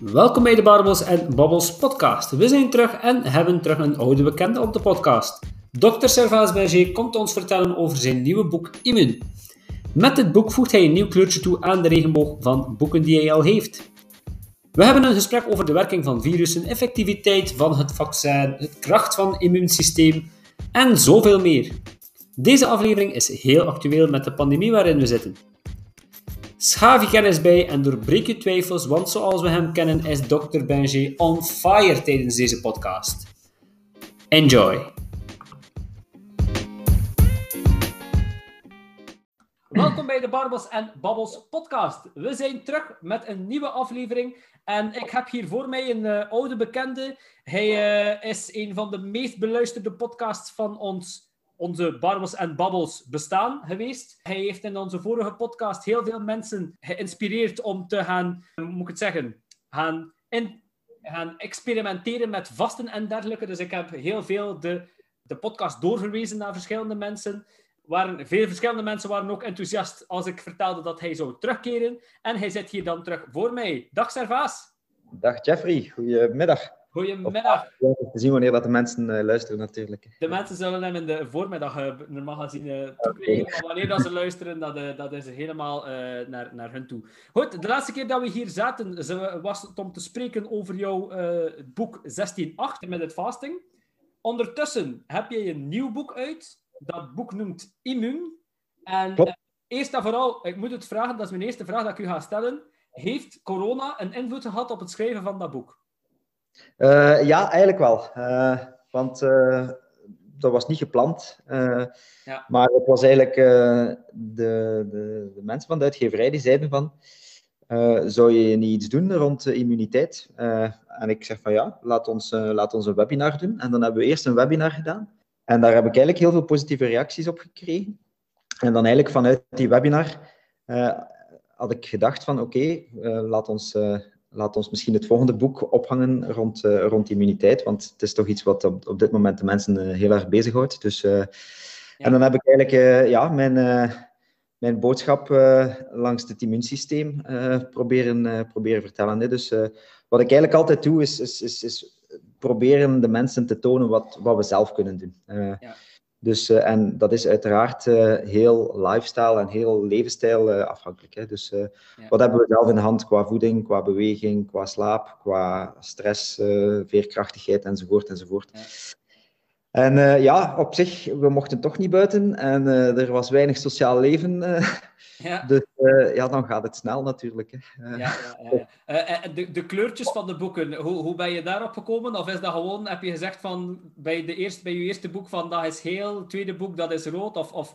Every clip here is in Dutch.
Welkom bij de Barbels en Babbels podcast. We zijn terug en hebben terug een oude bekende op de podcast. Dr. Servaas Berger komt ons vertellen over zijn nieuwe boek Immuun. Met dit boek voegt hij een nieuw kleurtje toe aan de regenboog van boeken die hij al heeft. We hebben een gesprek over de werking van virussen, effectiviteit van het vaccin, het kracht van het immuunsysteem en zoveel meer. Deze aflevering is heel actueel met de pandemie waarin we zitten. Schaaf je kennis bij en doorbreek je twijfels, want zoals we hem kennen is Dr. Benji on fire tijdens deze podcast. Enjoy! Welkom bij de Barbels en Babbels podcast. We zijn terug met een nieuwe aflevering en ik heb hier voor mij een uh, oude bekende. Hij uh, is een van de meest beluisterde podcasts van ons onze Barbels en Babbels bestaan geweest. Hij heeft in onze vorige podcast heel veel mensen geïnspireerd om te gaan, hoe moet ik het zeggen, gaan, in, gaan experimenteren met vasten en dergelijke. Dus ik heb heel veel de, de podcast doorverwezen naar verschillende mensen. Waren, veel verschillende mensen waren ook enthousiast als ik vertelde dat hij zou terugkeren. En hij zit hier dan terug voor mij. Dag Servaas. Dag Jeffrey, goedemiddag. Goedemiddag. Te zien wanneer dat de mensen uh, luisteren, natuurlijk. De mensen zullen hem in de voormiddag uh, normaal gezien uh. Maar wanneer dat ze luisteren, dat, dat is helemaal naar, naar hun toe. Goed, de laatste keer dat we hier zaten, was het om te spreken over jouw boek 16.8 met het fasting. Ondertussen heb je een nieuw boek uit. Dat boek noemt Immuun. En eerst en vooral, ik moet het vragen, dat is mijn eerste vraag dat ik u ga stellen. Heeft corona een invloed gehad op het schrijven van dat boek? Uh, ja, eigenlijk wel. Uh, want uh, dat was niet gepland. Ja. Maar het was eigenlijk de, de, de, mensen van de uitgeverij die zeiden van... zou je niet iets doen rond immuniteit? en ik zeg van ja, laat ons, laat ons een webinar doen. En dan hebben we eerst een webinar gedaan. En daar heb ik eigenlijk heel veel positieve reacties op gekregen. En dan eigenlijk vanuit die webinar had ik gedacht van oké, okay, laat ons laat ons misschien het volgende boek ophangen rond, uh, rond immuniteit, want het is toch iets wat op, op dit moment de mensen uh, heel erg bezighoudt. Dus, uh, ja. En dan heb ik eigenlijk ja, mijn, mijn boodschap langs het immuunsysteem proberen, proberen vertellen. Hè. Dus wat ik eigenlijk altijd doe, is, is, is, is, proberen de mensen te tonen wat, wat we zelf kunnen doen. Ja. Dus, uh, en dat is uiteraard uh, heel lifestyle en heel levensstijl uh, afhankelijk. Hè. Dus ja. wat hebben we zelf in de hand qua voeding, qua beweging, qua slaap, qua stress, veerkrachtigheid enzovoort enzovoort. En ja, op zich, we mochten toch niet buiten en er was weinig sociaal leven. Ja. Dus ja, dan gaat het snel natuurlijk. Hè. Ja, ja, ja, de, de, kleurtjes van de boeken, hoe, hoe ben je daarop gekomen? Of is dat gewoon, heb je gezegd van bij, de eerste, bij je eerste boek van dat is geel, het tweede boek dat is rood? Of, of...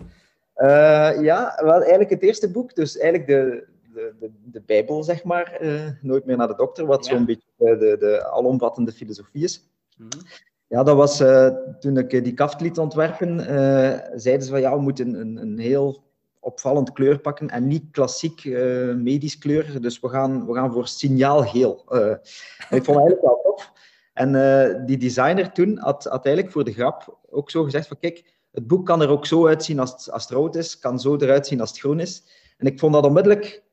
Ja, wel eigenlijk het eerste boek, dus eigenlijk de, de, de, de Bijbel, zeg maar, Nooit meer naar de dokter, wat zo'n beetje de, de alomvattende filosofie is. Mm -hmm. Ja, dat was toen ik die kaft liet ontwerpen, zeiden ze van ja, we moeten een, een heel opvallend kleur pakken en niet klassiek uh, medisch kleur. Dus we gaan, we gaan voor signaalgeel. Uh, ik vond het eigenlijk wel tof. En uh, die designer toen had, had eigenlijk voor de grap ook zo gezegd van kijk, het boek kan er ook zo uitzien als het, als het rood is, kan zo eruit zien als het groen is. En ik vond dat onmiddellijk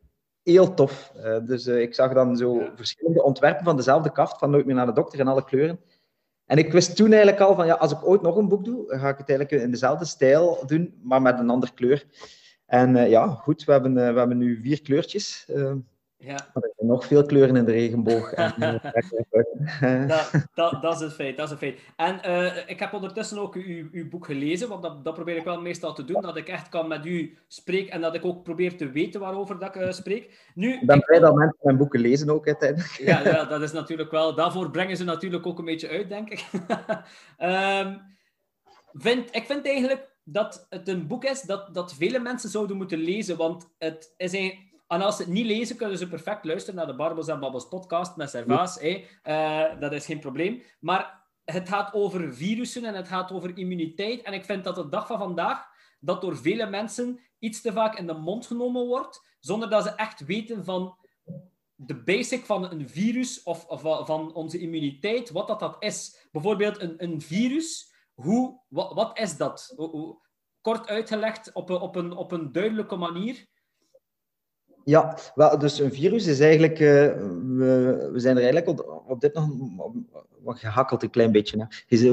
heel tof. dus ik zag dan zo verschillende ontwerpen van dezelfde kaft, van Nooit meer naar de dokter in alle kleuren. En ik wist toen eigenlijk al van, ja, als ik ooit nog een boek doe, ga ik het eigenlijk in dezelfde stijl doen, maar met een andere kleur. En uh, ja, goed, we hebben, uh, we hebben nu vier kleurtjes. Uh, ja. Er zijn nog veel kleuren in de regenboog. en, dat, dat, dat, is een feit, dat is een feit. En ik heb ondertussen ook uw, uw boek gelezen, want dat, dat probeer ik wel meestal te doen, dat ik echt kan met u spreken en dat ik ook probeer te weten waarover dat ik spreek. Nu, ik ben blij dat mensen mijn boeken lezen ook uiteindelijk. Ja, ja, dat is natuurlijk wel... Daarvoor brengen ze natuurlijk ook een beetje uit, denk ik. um, vind, ik vind eigenlijk dat het een boek is dat, dat vele mensen zouden moeten lezen. Want het is een. En als ze het niet lezen, kunnen ze perfect luisteren naar de Barbos en Babbels podcast met Servaas. Ja. Uh, dat is geen probleem. Maar het gaat over virussen en het gaat over immuniteit. En ik vind dat de dag van vandaag dat door vele mensen iets te vaak in de mond genomen wordt, zonder dat ze echt weten van de basic van een virus of, of van onze immuniteit, wat dat, dat is. Bijvoorbeeld een, een virus hoe, wat, wat is dat? Kort uitgelegd op een, op, een, op een duidelijke manier. Ja, wel, dus een virus is eigenlijk, uh, we, we, zijn er eigenlijk op, op dit moment, wat gehakkeld een klein beetje. Hè.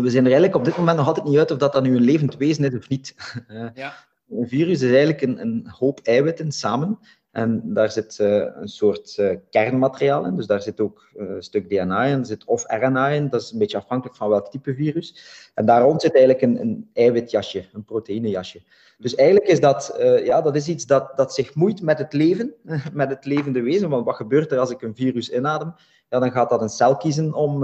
We zijn er eigenlijk op dit moment nog altijd niet uit of dat, dat nu een levend wezen is of niet. Ja. Een virus is eigenlijk een, een hoop eiwitten samen. En daar zit uh, een soort uh, kernmateriaal in. Dus daar zit ook uh, een stuk DNA in, zit of RNA in. Dat is een beetje afhankelijk van welk type virus. En daar rond zit eigenlijk een, een eiwitjasje, een proteïnejasje. Dus eigenlijk is dat, ja, dat is iets dat, dat zich moeit met het leven, met het levende wezen. Want wat gebeurt er als ik een virus inadem? Ja, dan gaat dat een cel kiezen om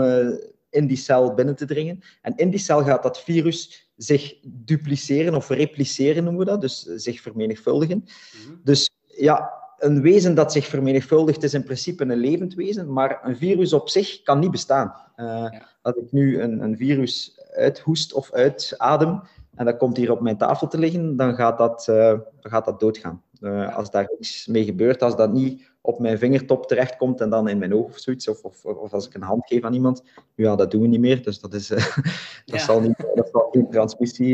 in die cel binnen te dringen. En in die cel gaat dat virus zich dupliceren of repliceren, noemen we dat. Dus zich vermenigvuldigen. Mhm. Dus ja, een wezen dat zich vermenigvuldigt is in principe een levend wezen, maar een virus op zich kan niet bestaan. Uh, Dat ik nu een, een, virus uithoest of uitadem en dat komt hier op mijn tafel te liggen, dan gaat dat, uh, dan gaat dat doodgaan. Uh, als daar iets mee gebeurt, als dat niet op mijn vingertop terechtkomt en dan in mijn oog of zoiets, of, of, of als ik een hand geef aan iemand, ja, dat doen we niet meer, dus dat, is, dat, zal, niet, dat zal geen transmissie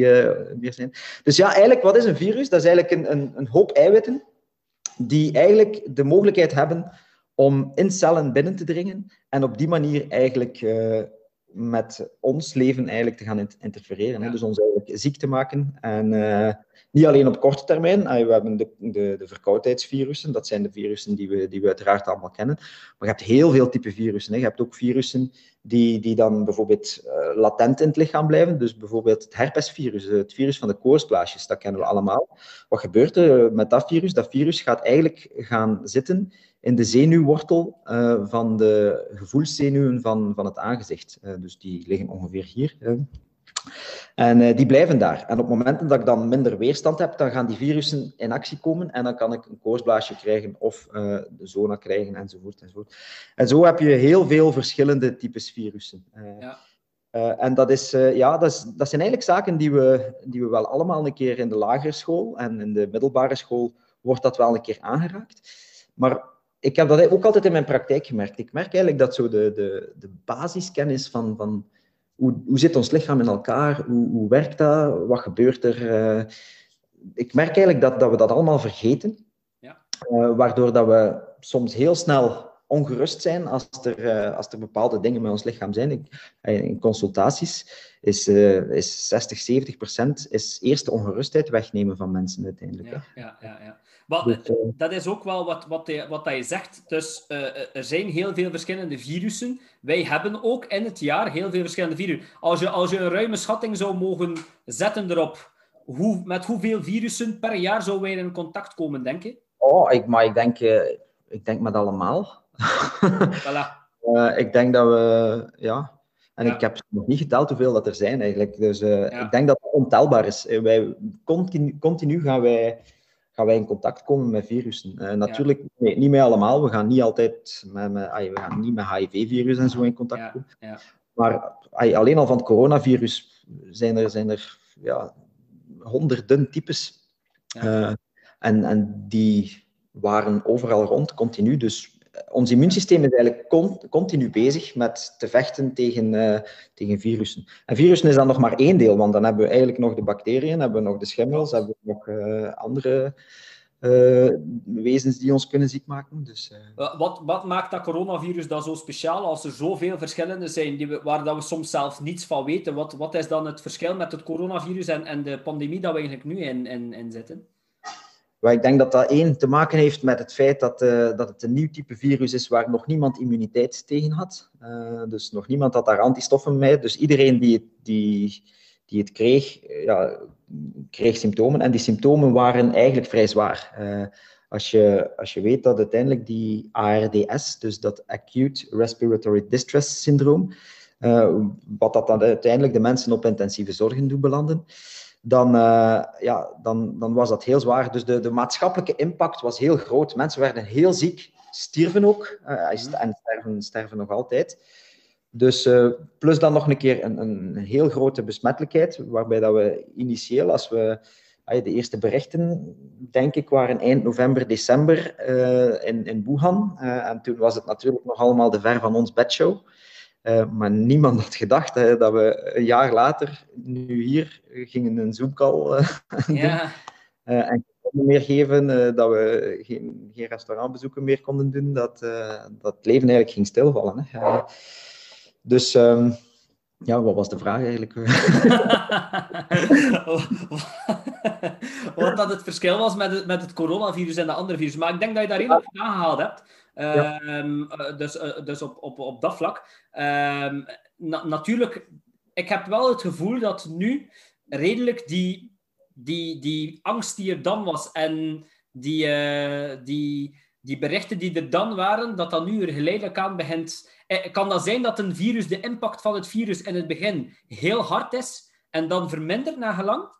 meer zijn. Dus ja, eigenlijk, wat is een virus? Dat is eigenlijk een, een, een hoop eiwitten die eigenlijk de mogelijkheid hebben om in cellen binnen te dringen en op die manier eigenlijk uh, met ons leven eigenlijk te gaan interfereren. Hè? Dus ons eigenlijk ziek te maken. En uh, niet alleen op korte termijn. Uh, we hebben de, de, de, verkoudheidsvirussen. Dat zijn de virussen die we, die we uiteraard allemaal kennen. Maar je hebt heel veel type virussen. Hè? Je hebt ook virussen die, die dan bijvoorbeeld uh, latent in het lichaam blijven. Dus bijvoorbeeld het herpesvirus, het virus van de koortsblaasjes. Dat kennen we allemaal. Wat gebeurt er met dat virus? Dat virus gaat eigenlijk gaan zitten in de zenuwwortel uh, van de gevoelszenuwen van, van het aangezicht. Uh, dus die liggen ongeveer hier. Uh. En die blijven daar. En op momenten dat ik dan minder weerstand heb, dan gaan die virussen in actie komen en dan kan ik een koortsblaasje krijgen of de zona krijgen enzovoort, enzovoort. En zo heb je heel veel verschillende types virussen. Ja. Uh, en dat, is, uh, ja, dat, is, dat zijn eigenlijk zaken die we, die we wel allemaal een keer in de lagere school en in de middelbare school wordt dat wel een keer aangeraakt. Maar ik heb dat ook altijd in mijn praktijk gemerkt. Ik merk eigenlijk dat zo de, de, de basiskennis van, van hoe, hoe zit ons lichaam in elkaar, hoe, hoe werkt dat, wat gebeurt er. Uh, ik merk eigenlijk dat, dat we dat allemaal vergeten, ja. uh, waardoor dat we soms heel snel ongerust zijn als er, uh, als er bepaalde dingen met ons lichaam zijn. Ik, in consultaties is, is 60, 70 procent is eerste ongerustheid wegnemen van mensen uiteindelijk. Ja, ja, ja, ja. Maar dus, eh, dat is ook wel wat, wat, je, wat je zegt. Dus er zijn heel veel verschillende virussen. Wij hebben ook in het jaar heel veel verschillende virussen. Als je, als je een ruime schatting zou mogen zetten erop, hoe, met hoeveel virussen per jaar zouden wij in contact komen, denk je? Oh, ik, maar ik denk, ik denk met allemaal. Voilà. ik denk dat we, ja, en ik heb nog niet geteld hoeveel dat er zijn eigenlijk. Dus uh, ik denk dat het ontelbaar is. Wij, continu, continu gaan wij gaan wij in contact komen met virussen. Uh, natuurlijk, nee, niet met allemaal. We gaan niet altijd met, met we gaan niet met HIV-virus en zo in contact komen. Ja. Maar alleen al van het coronavirus zijn er, zijn er ja, honderden types. En, en die waren overal rond, continu. Dus ons immuunsysteem is eigenlijk continu bezig met te vechten tegen, uh, tegen virussen. En virussen is dan nog maar één deel, want dan hebben we eigenlijk nog de bacteriën, hebben we nog de schimmels, hebben we nog uh, andere wezens die ons kunnen ziek maken. Dus, wat, wat maakt dat coronavirus dan zo speciaal als er zoveel verschillende zijn die waar dat we soms zelf niets van weten? Wat, wat is dan het verschil met het coronavirus en, en de pandemie dat we eigenlijk nu in, in, in zitten? Waar ik denk dat dat één te maken heeft met het feit dat, uh, dat het een nieuw type virus is waar nog niemand immuniteit tegen had. Uh, dus nog niemand had daar antistoffen mee. Dus iedereen die die, die het kreeg, ja, kreeg symptomen. En die symptomen waren eigenlijk vrij zwaar. Als, je, als je weet dat uiteindelijk die ARDS, dus dat Acute Respiratory Distress Syndroom, wat dat dan uiteindelijk de mensen op intensieve zorgen doet belanden, dan, uh, ja, dan, dan was dat heel zwaar. Dus de, de maatschappelijke impact was heel groot. Mensen werden heel ziek, stierven ook uh, en sterven, sterven nog altijd. Dus uh, plus dan nog een keer een, een heel grote besmettelijkheid, waarbij dat we initieel, als we de eerste berichten, denk ik, waren eind november, december in, in Wuhan. en toen was het natuurlijk nog allemaal de ver van ons bedshow. Uh, maar niemand had gedacht hè, dat we een jaar later, nu hier, gingen een Zoom-call uh, ja. uh, en konden meer geven, dat we geen, geen restaurantbezoeken meer konden doen, dat, dat het leven eigenlijk ging stilvallen. Hè. dus... Um, ja, wat was de vraag eigenlijk? wat dat het verschil was met het, met het coronavirus en de andere virus. Maar ik denk dat je daar redelijk op aangehaald hebt. Ehm, eh, dus uh, dus op, op, op dat vlak. Na natuurlijk, ik heb wel het gevoel dat nu redelijk die, die, die angst die er dan was en die, uh, die, die berichten die er dan waren, dat dat nu er geleidelijk aan begint eh, kan dat zijn dat een virus, de impact van het virus in het begin heel hard is en dan vermindert na gelang?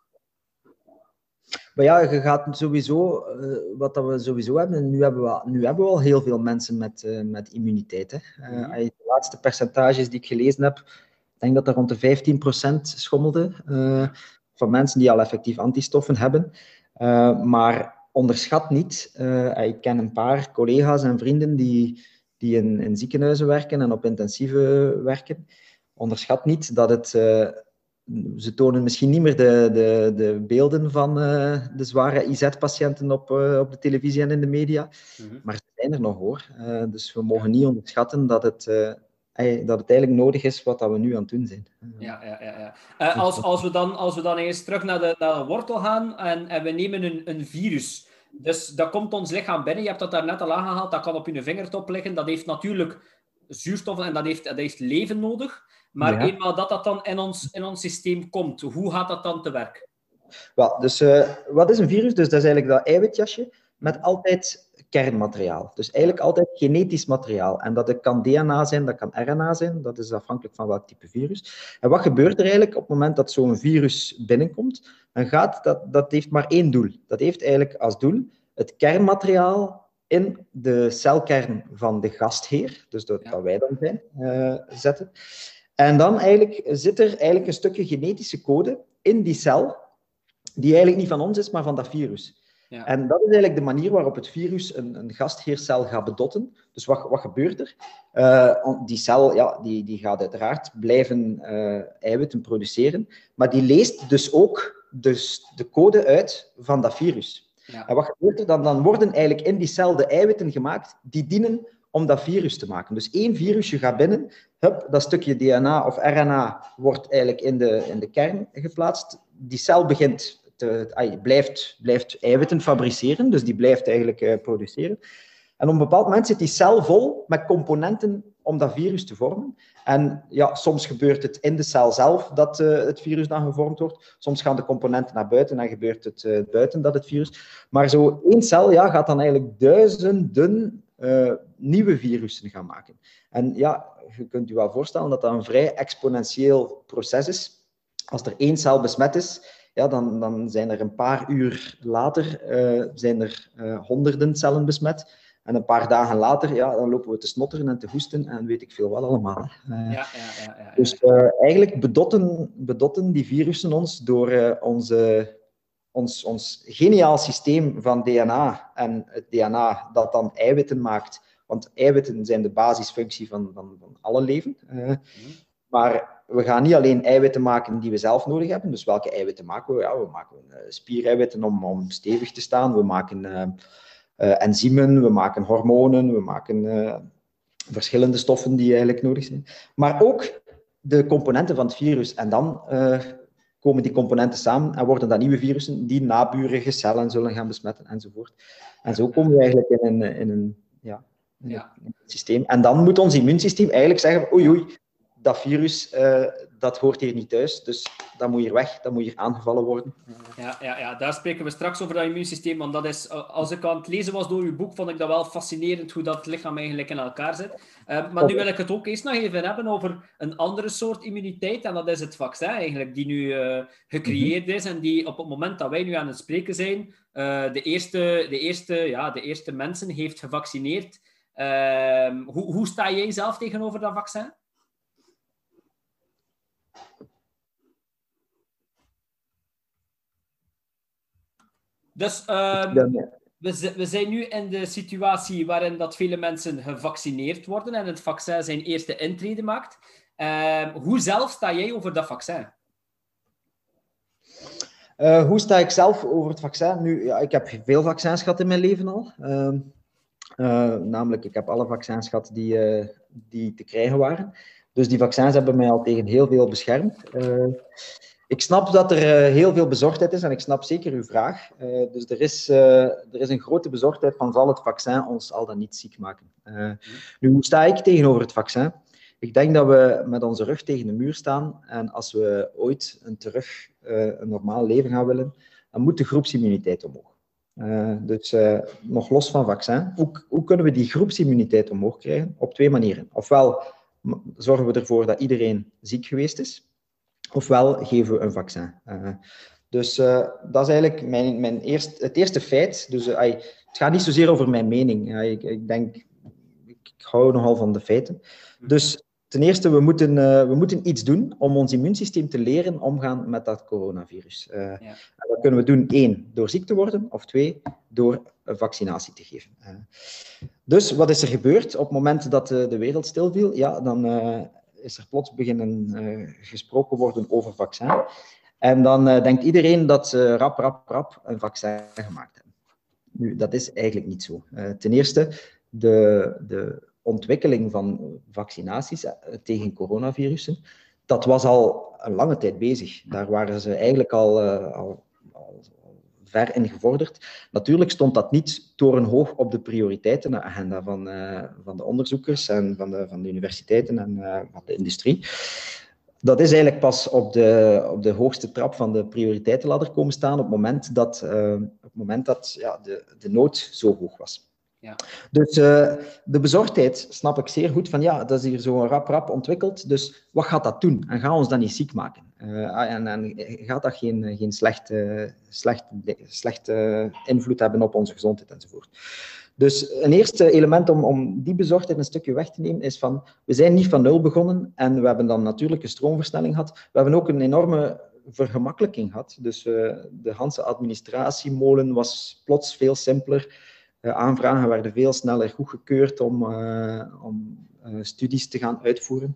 Maar ja, je gaat sowieso, uh, wat dat we sowieso hebben, nu hebben we, nu hebben we al heel veel mensen met, uh, met immuniteit. Hè. Uh, mm. De laatste percentages die ik gelezen heb, ik denk dat er rond de 15% schommelde van mensen die al effectief antistoffen hebben. maar onderschat niet, ik ken een paar collega's en vrienden die die in, in ziekenhuizen werken en op intensieve werken. Onderschat niet dat het. Ze tonen misschien niet meer de, de, de beelden van uh, de zware IZ-patiënten op, uh, op de televisie en in de media. Mm -hmm. Maar ze zijn er nog hoor. dus we mogen niet onderschatten dat het, dat het eigenlijk nodig is wat dat we nu aan het doen zijn. Ja, ja, ja. ja. als, als, we dan, als we dan eens terug naar de, naar de wortel gaan en, en we nemen een, een virus. Dus dat komt ons lichaam binnen. Je hebt dat daar net al aangehaald. Dat kan op je vingertop liggen. Dat heeft natuurlijk zuurstof en dat heeft, dat heeft leven nodig. Maar eenmaal dat dat dan in ons, in ons systeem komt, hoe gaat dat dan te werk? Wel, dus uh, wat is een virus? Dus dat is eigenlijk dat eiwitjasje met altijd kernmateriaal. Dus eigenlijk altijd genetisch materiaal. En dat kan DNA zijn, dat kan RNA zijn, dat is afhankelijk van welk type virus. En wat gebeurt er eigenlijk op het moment dat zo'n virus binnenkomt? Dan gaat dat, dat heeft maar één doel. Dat heeft eigenlijk als doel het kernmateriaal in de celkern van de gastheer, dus dat, dat wij dan zijn, uh, zetten. En dan eigenlijk zit er eigenlijk een stukje genetische code in die cel, die eigenlijk niet van ons is, maar van dat virus. Ja. En dat is eigenlijk de manier waarop het virus een, een gastheercel gaat bedotten. Dus wat, wat gebeurt er? Uh, die cel ja, die, die gaat uiteraard blijven uh, eiwitten produceren, maar die leest dus ook dus de code uit van dat virus. Ja. En wat gebeurt er dan? Dan worden eigenlijk in die cel de eiwitten gemaakt die dienen om dat virus te maken. Dus één virusje gaat binnen, hup, dat stukje DNA of RNA wordt eigenlijk in de, in de kern geplaatst. Die cel begint te, blijft, blijft eiwitten fabriceren, dus die blijft eigenlijk uh, produceren. En op een bepaald moment zit die cel vol met componenten om dat virus te vormen. En ja, soms gebeurt het in de cel zelf dat uh, het virus dan gevormd wordt. Soms gaan de componenten naar buiten en gebeurt het uh, buiten dat het virus. Maar zo één cel ja, gaat dan eigenlijk duizenden uh, nieuwe virussen gaan maken. En ja, je kunt je wel voorstellen dat dat een vrij exponentieel proces is. Als er één cel besmet is, ja, dan, dan zijn er een paar uur later zijn er, honderden cellen besmet. En een paar dagen later, ja, dan lopen we te snotteren en te hoesten en weet ik veel wel allemaal. Uh, ja, ja, ja, ja, Dus uh, eigenlijk bedotten, bedotten die virussen ons door uh, onze, ons, ons geniaal systeem van DNA en het DNA dat dan eiwitten maakt. Want eiwitten zijn de basisfunctie van, van, van alle leven. Mm. Maar we gaan niet alleen eiwitten maken die we zelf nodig hebben. Dus welke eiwitten maken we? Ja, we maken spiereiwitten om, om stevig te staan. We maken uh, enzymen, we maken hormonen, we maken verschillende stoffen die eigenlijk nodig zijn. Maar ook de componenten van het virus. En dan komen die componenten samen en worden dat nieuwe virussen die naburige cellen zullen gaan besmetten enzovoort. En zo komen we eigenlijk in een, in een, ja, in ja. een systeem. En dan moet ons immuunsysteem eigenlijk zeggen, oei oei, dat virus dat hoort hier niet thuis. Dus dat moet hier weg, dat moet hier aangevallen worden. Ja, ja, ja, daar spreken we straks over dat immuunsysteem. Want dat is, eh, als ik aan het lezen was door uw boek, vond ik dat wel fascinerend hoe dat lichaam eigenlijk in elkaar zit. Uh, maar nu wil ik het ook eens nog even hebben over een andere soort immuniteit. En dat is het vaccin eigenlijk, die nu uh, gecreëerd mhm. is. En die op het moment dat wij nu aan het spreken zijn, de, eerste, de, eerste, ja, de eerste mensen heeft gevaccineerd. Ehm, hoe, hoe sta jij zelf tegenover dat vaccin? Dus um, we, we, zijn nu in de situatie waarin dat vele mensen gevaccineerd worden en het vaccin zijn eerste intrede maakt. Um, hoe zelf sta jij over dat vaccin? hoe sta ik zelf over het vaccin? Nu, ja, ik heb veel vaccins gehad in mijn leven al. Ehm, namelijk, ik heb alle vaccins gehad die, die te krijgen waren. Dus die vaccins hebben mij al tegen heel veel beschermd. Ik snap dat er eh, heel veel bezorgdheid is en ik snap zeker uw vraag. Uh, dus er is, uh, er is een grote bezorgdheid van zal het vaccin ons al dan niet ziek maken. nu, hoe sta ik tegenover het vaccin? Ik denk dat we met onze rug tegen de muur staan en als we ooit een terug een normaal leven gaan willen, dan moet de groepsimmuniteit omhoog. dus nog los van vaccin, hoe, hoe kunnen we die groepsimmuniteit omhoog krijgen? Op twee manieren. Ofwel zorgen we ervoor dat iedereen ziek geweest is, ofwel geven we een vaccin. Uh, dus uh, dat is eigenlijk mijn, mijn eerst, het eerste feit. Dus uh, het gaat niet zozeer over mijn mening. ik, ik, denk, ik hou nogal van de feiten. Dus ten eerste, we moeten, we moeten iets doen om ons immuunsysteem te leren omgaan met dat coronavirus. Ja. dat kunnen we doen, één, door ziek te worden, of twee, door een vaccinatie te geven. dus wat is er gebeurd op het moment dat de wereld stilviel? Ja, dan is er plots beginnen uh, gesproken worden over vaccin. En dan uh, denkt iedereen dat ze rap, rap, rap een vaccin gemaakt hebben. Nu, dat is eigenlijk niet zo. Uh, ten eerste, de, de ontwikkeling van vaccinaties tegen coronavirussen, dat was al een lange tijd bezig. Daar waren ze eigenlijk al, al, al ver in gevorderd. Natuurlijk stond dat niet torenhoog op de prioriteitenagenda van, uh, van de onderzoekers en van de, van de universiteiten en uh, van de industrie. Dat is eigenlijk pas op de, op de hoogste trap van de prioriteitenladder komen staan op het moment dat, uh, op het moment dat ja, de, de nood zo hoog was. Ja. Dus uh, de bezorgdheid snap ik zeer goed van ja, dat is hier zo rap rap ontwikkeld, dus wat gaat dat doen? En gaan we ons dat niet ziek maken? Uh, en, en, gaat dat geen, geen slechte, slecht, slechte invloed hebben op onze gezondheid enzovoort? Dus een eerste element om, om die bezorgdheid een stukje weg te nemen is van, we zijn niet van nul begonnen en we hebben dan natuurlijk een stroomversnelling gehad. We hebben ook een enorme vergemakkelijking gehad. Dus uh, de Hanse administratiemolen was plots veel simpeler. Uh, aanvragen werden veel sneller goedgekeurd om, om studies te gaan uitvoeren.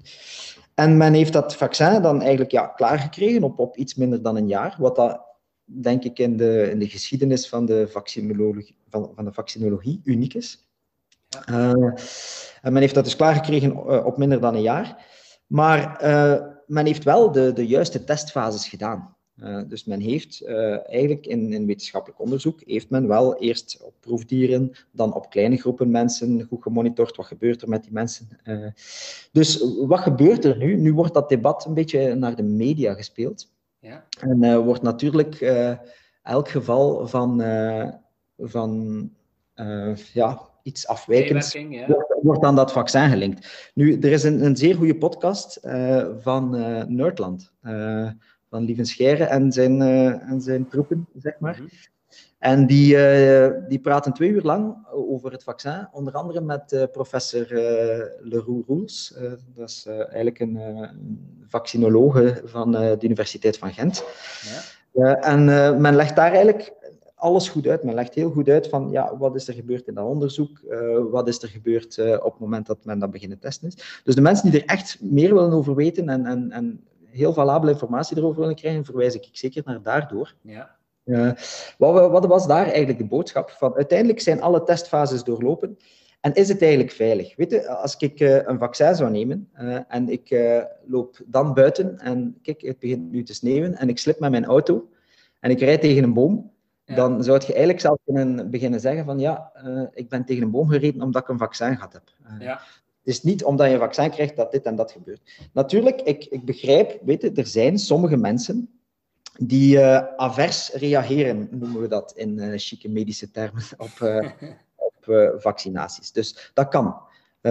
En men heeft dat vaccin dan eigenlijk ja, klaargekregen op, op iets minder dan een jaar, wat dat denk ik in de, in de geschiedenis van de vaccinologie, van, van de vaccinologie uniek is. Uh, en men heeft dat dus klaargekregen uh, op minder dan een jaar. Maar uh, men heeft wel de, de juiste testfases gedaan. Uh, dus men heeft uh, eigenlijk in, in, wetenschappelijk onderzoek, heeft men wel eerst op proefdieren, dan op kleine groepen mensen goed gemonitord. Wat gebeurt er met die mensen? Uh, dus wat gebeurt er nu? Nu wordt dat debat een beetje naar de media gespeeld. Ja. En wordt natuurlijk elk geval van, van ja, iets afwijkends, ja. wordt, wordt, aan dat vaccin gelinkt. Nu, er is een, een zeer goede podcast van Nerdland van Lieven en zijn, uh, en zijn troepen, zeg maar. Mhm. En die, uh, die praten twee uur lang over het vaccin, onder andere met uh, professor Leroux Roels. dat is eigenlijk een, vaccinologe van de Universiteit van Gent. Ja. en men legt daar eigenlijk alles goed uit. Men legt heel goed uit van ja, wat is er gebeurd in dat onderzoek, wat is er gebeurd op het moment dat men dat begint te testen is. Dus de mensen die er echt meer willen over weten en, en, en heel valabele informatie erover willen krijgen, verwijs ik zeker naar daardoor. Ja. Uh, wat, wat, was daar eigenlijk de boodschap? Van, uiteindelijk zijn alle testfases doorlopen. En is het eigenlijk veilig? Weet je, als ik uh, een vaccin zou nemen uh, en ik loop dan buiten en kijk, het begint nu te sneeuwen en ik slip met mijn auto en ik rijd tegen een boom, dan zou je eigenlijk zelf kunnen beginnen zeggen van ja, ik ben tegen een boom gereden omdat ik een vaccin gehad heb. Ja. Het is niet omdat je een vaccin krijgt dat dit en dat gebeurt. Natuurlijk, ik, ik begrijp, weet je, er zijn sommige mensen die uh, avers reageren, noemen we dat in uh, chique medische termen, op, uh, op vaccinaties. Dus dat kan.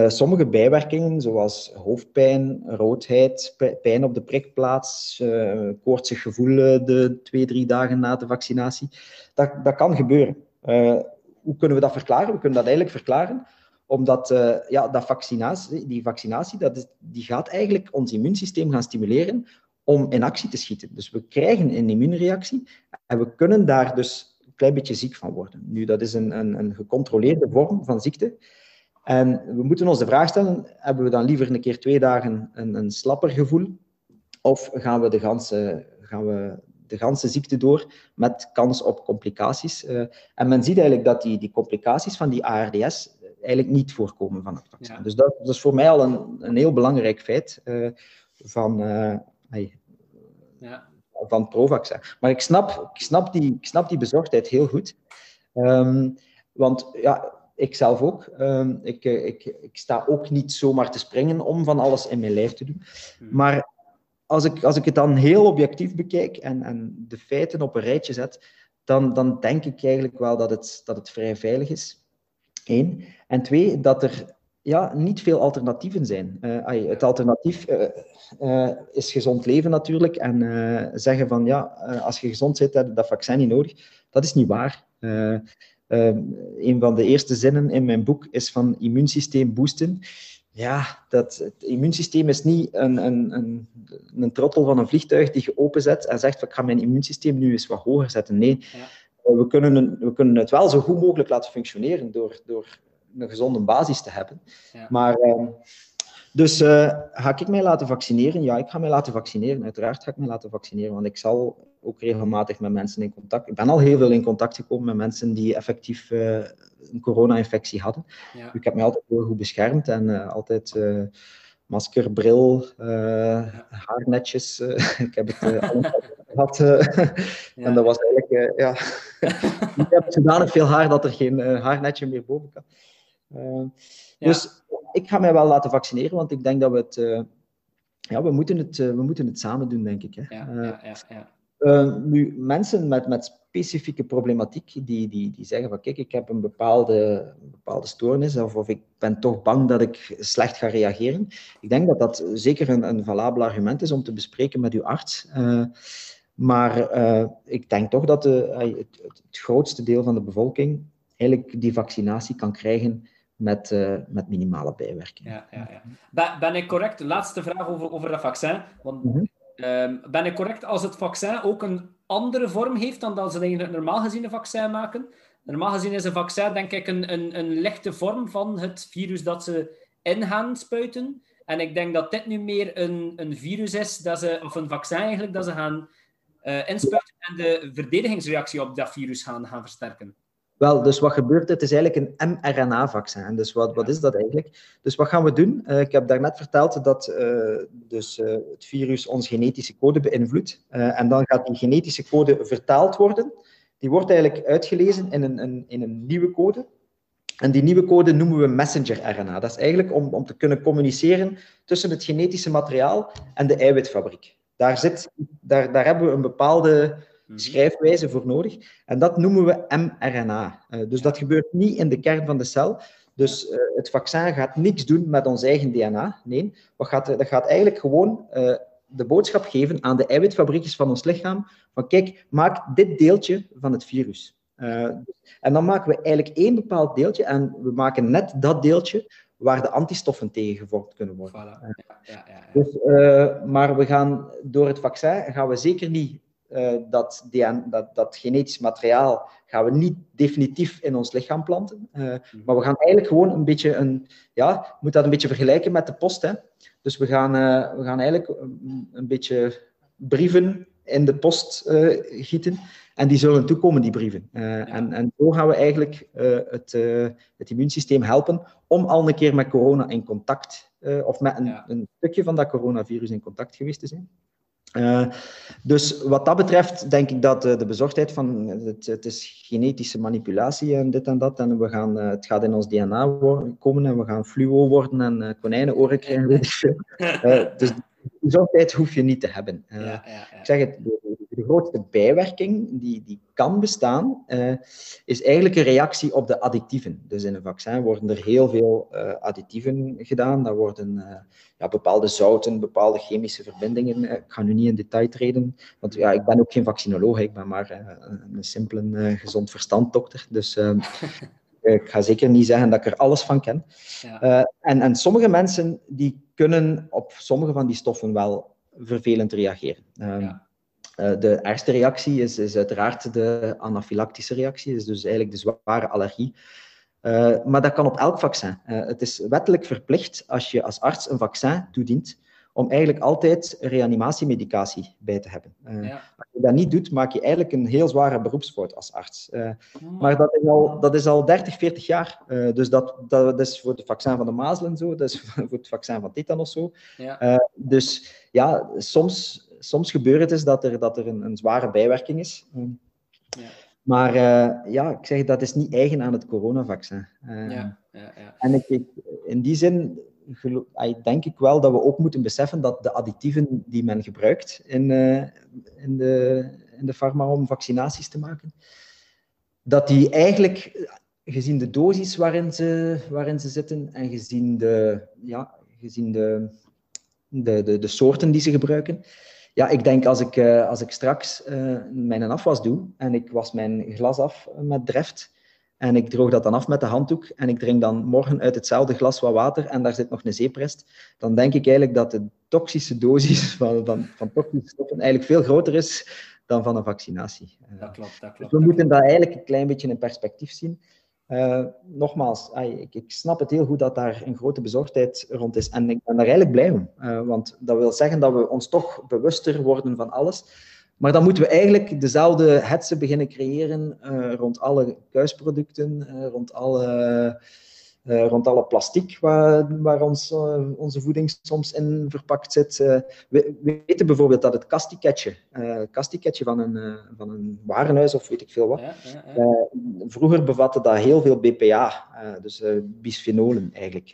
sommige bijwerkingen, zoals hoofdpijn, roodheid, pijn op de prikplaats, koortsig gevoel de twee, drie dagen na de vaccinatie, dat, dat kan gebeuren. hoe kunnen we dat verklaren? We kunnen dat eigenlijk verklaren omdat uh, ja, dat vaccinatie, die vaccinatie dat is, die gaat eigenlijk ons immuunsysteem gaan stimuleren om in actie te schieten. Dus we krijgen een immuunreactie en we kunnen daar dus een klein beetje ziek van worden. Nu, dat is een, een, een gecontroleerde vorm van ziekte. En we moeten ons de vraag stellen, hebben we dan liever een keer twee dagen een, een slapper gevoel? Of gaan we de ganse, gaan we de ganse ziekte door met kans op complicaties. en men ziet eigenlijk dat die, die complicaties van die ARDS eigenlijk niet voorkomen van het vaccin. Dus dat, dat, is voor mij al een, een heel belangrijk feit van, ja. van pro-vaccin. Maar ik snap, ik, snap die, ik snap die bezorgdheid heel goed. Ehm, want ja, ik zelf ook. Ehm, ik, eh, ik, ik sta ook niet zomaar te springen om van alles in mijn lijf te doen. Hmm. Maar als ik, als ik het dan heel objectief bekijk en, en de feiten op een rijtje zet, dan, dan denk ik eigenlijk wel dat het, dat het vrij veilig is. Eén. En twee, dat er ja, niet veel alternatieven zijn. Uh, het alternatief uh, is gezond leven natuurlijk. En zeggen van ja, als je gezond zit, heb je dat vaccin niet nodig. Dat is niet waar. Uh, een van de eerste zinnen in mijn boek is van immuunsysteem boosten. Ja, dat, het immuunsysteem is niet een, een, een, een trottel van een vliegtuig die je openzet en zegt, ik ga mijn immuunsysteem nu eens wat hoger zetten. Nee. Eh, we, kunnen, we kunnen het wel zo goed mogelijk laten functioneren door, door een gezonde basis te hebben. Ja. Maar uh, dus uh, ga ik mij laten vaccineren? Ja, ik ga mij laten vaccineren. Uiteraard ga ik mij laten vaccineren, want ik zal ook regelmatig met mensen in contact. Ik ben al heel veel in contact gekomen met mensen die effectief uh, een corona-infectie hadden. Ja. Ik heb me altijd heel goed beschermd en uh, altijd masker, bril, haarnetjes. ik heb het allemaal gehad. en dat was eigenlijk, ja. ik heb zodanig veel haar dat er geen haarnetje meer boven kan. Dus ik ga mij wel laten vaccineren, want ik denk dat we het. Ja, we moeten het, we moeten het samen doen, denk ik. Hè. Ja, ja, ja, ja. Nu, mensen met, met specifieke problematiek die, die, die zeggen van kijk, ik heb een bepaalde, een bepaalde stoornis of, of ik ben toch bang dat ik slecht ga reageren. Ik denk dat dat zeker een, een valabel argument is om te bespreken met uw arts. Maar ik denk toch dat de, het, het, grootste deel van de bevolking eigenlijk die vaccinatie kan krijgen met, uh, met minimale bijwerkingen. Ja, ja, ja. Ben, ben ik correct? Laatste vraag over, over dat vaccin. Want, mm -hmm. ben ik correct als het vaccin ook een andere vorm heeft dan dat ze eigenlijk normaal gezien een vaccin maken? Normaal gezien is een vaccin denk ik een, een, een lichte vorm van het virus dat ze in gaan spuiten. En ik denk dat dit nu meer een, een virus is, dat ze, of een vaccin eigenlijk, dat ze gaan uh, inspuiten en de verdedigingsreactie op dat virus gaan, gaan versterken. Wel, dus wat gebeurt Het is eigenlijk een mRNA-vaccin. Dus wat, wat is dat eigenlijk? Dus wat gaan we doen? Uh, ik heb daarnet verteld dat uh, dus, uh, het virus onze genetische code beïnvloedt. en dan gaat die genetische code vertaald worden. Die wordt eigenlijk uitgelezen in een, een, in een nieuwe code. En die nieuwe code noemen we messenger-RNA. Dat is eigenlijk om, om te kunnen communiceren tussen het genetische materiaal en de eiwitfabriek. Daar, zit, daar, daar hebben we een bepaalde Mhm. schrijfwijze voor nodig. En dat noemen we mRNA. Uh, dus dat gebeurt niet in de kern van de cel. Dus uh, het vaccin gaat niks doen met ons eigen DNA. Nee, wat gaat, dat gaat eigenlijk gewoon uh, de boodschap geven aan de eiwitfabriekjes van ons lichaam: van kijk, maak dit deeltje van het virus. en dan maken we eigenlijk één bepaald deeltje en we maken net dat deeltje waar de antistoffen tegen gevormd kunnen worden. Voilà. Ja, ja, ja, dus, maar we gaan door het vaccin gaan we zeker niet uh, dat, dat, dat genetisch materiaal gaan we niet definitief in ons lichaam planten. Uh, maar we gaan eigenlijk gewoon een beetje een, ja, moet dat een beetje vergelijken met de post. Hè? Dus we gaan, uh, we gaan eigenlijk een, een, beetje brieven in de post gieten. En die zullen toekomen, die brieven. en, en zo gaan we eigenlijk het, het immuunsysteem helpen om al een keer met corona in contact, of met een, een stukje van dat coronavirus in contact geweest te zijn. Dus wat dat betreft denk ik dat de bezorgdheid van het, het, is genetische manipulatie en dit en dat en we gaan, het gaat in ons DNA komen en we gaan fluo worden en konijnenoren krijgen, dus die bezorgdheid hoef je niet te hebben. Ja. Ik zeg het, de grootste bijwerking die, die kan bestaan, uh, is eigenlijk een reactie op de additieven. Dus in een vaccin worden er heel veel uh, additieven gedaan. Daar worden uh, ja, bepaalde zouten, bepaalde chemische verbindingen. ik ga nu niet in detail treden, want ja, ik ben ook geen vaccinoloog, ik ben maar een simpele gezond verstanddokter. Dus ik ga zeker niet zeggen dat ik er alles van ken. Ja. en, en sommige mensen die kunnen op sommige van die stoffen wel vervelend reageren. Ehm, ja. Eh, de eerste reactie is, is uiteraard de anafylactische reactie, is dus eigenlijk de zware allergie. Uh, maar dat kan op elk vaccin. Uh, het is wettelijk verplicht als je als arts een vaccin toedient, om eigenlijk altijd reanimatiemedicatie bij te hebben. Uh, Als je dat niet doet, maak je eigenlijk een heel zware beroepsfout als arts. Uh, maar dat is al, dat is al 30, 40 jaar. Uh, dus dat, dat, is voor het vaccin van de mazelen zo, dat is voor het vaccin van tetanus zo. Ja. dus ja, soms, soms gebeurt het dus dat er, dat er een, een zware bijwerking is. Ja. Maar ja, ik zeg, dat is niet eigen aan het coronavaccin. Ja, ja, ja. En ik, ik, in die zin denk ik wel dat we ook moeten beseffen dat de additieven die men gebruikt in, uh, in, de, in de pharma om vaccinaties te maken, dat die eigenlijk, gezien de dosis waarin ze, waarin ze zitten en gezien de, ja, gezien de, de, de, de soorten die ze gebruiken, ja, ik denk als ik, uh, als ik straks uh, mijn afwas doe en ik was mijn glas af met Dreft, en ik droog dat dan af met de handdoek en ik drink dan morgen uit hetzelfde glas wat water en daar zit nog een zeeprest. Dan denk ik eigenlijk dat de toxische dosis van, van, van toxische stoffen eigenlijk veel groter is dan van een vaccinatie. Dat klopt, dat klopt. Dus we moeten dat eigenlijk een klein beetje in perspectief zien. Uh, nogmaals, ik, ik, snap het heel goed dat daar een grote bezorgdheid rond is. En ik ben daar eigenlijk blij om. Uh, want dat wil zeggen dat we ons toch bewuster worden van alles. Maar dan moeten we eigenlijk dezelfde hetsen beginnen creëren uh, rond alle kuisproducten, rond alle uh, rond alle plastic waar, waar ons, uh, onze voeding soms in verpakt zit. Uh, we, we, weten bijvoorbeeld dat het kastiketje, kastiketje van, een, van een warenhuis of weet ik veel wat, ja, ja, ja. vroeger bevatte dat heel veel BPA, dus bisfenolen eigenlijk.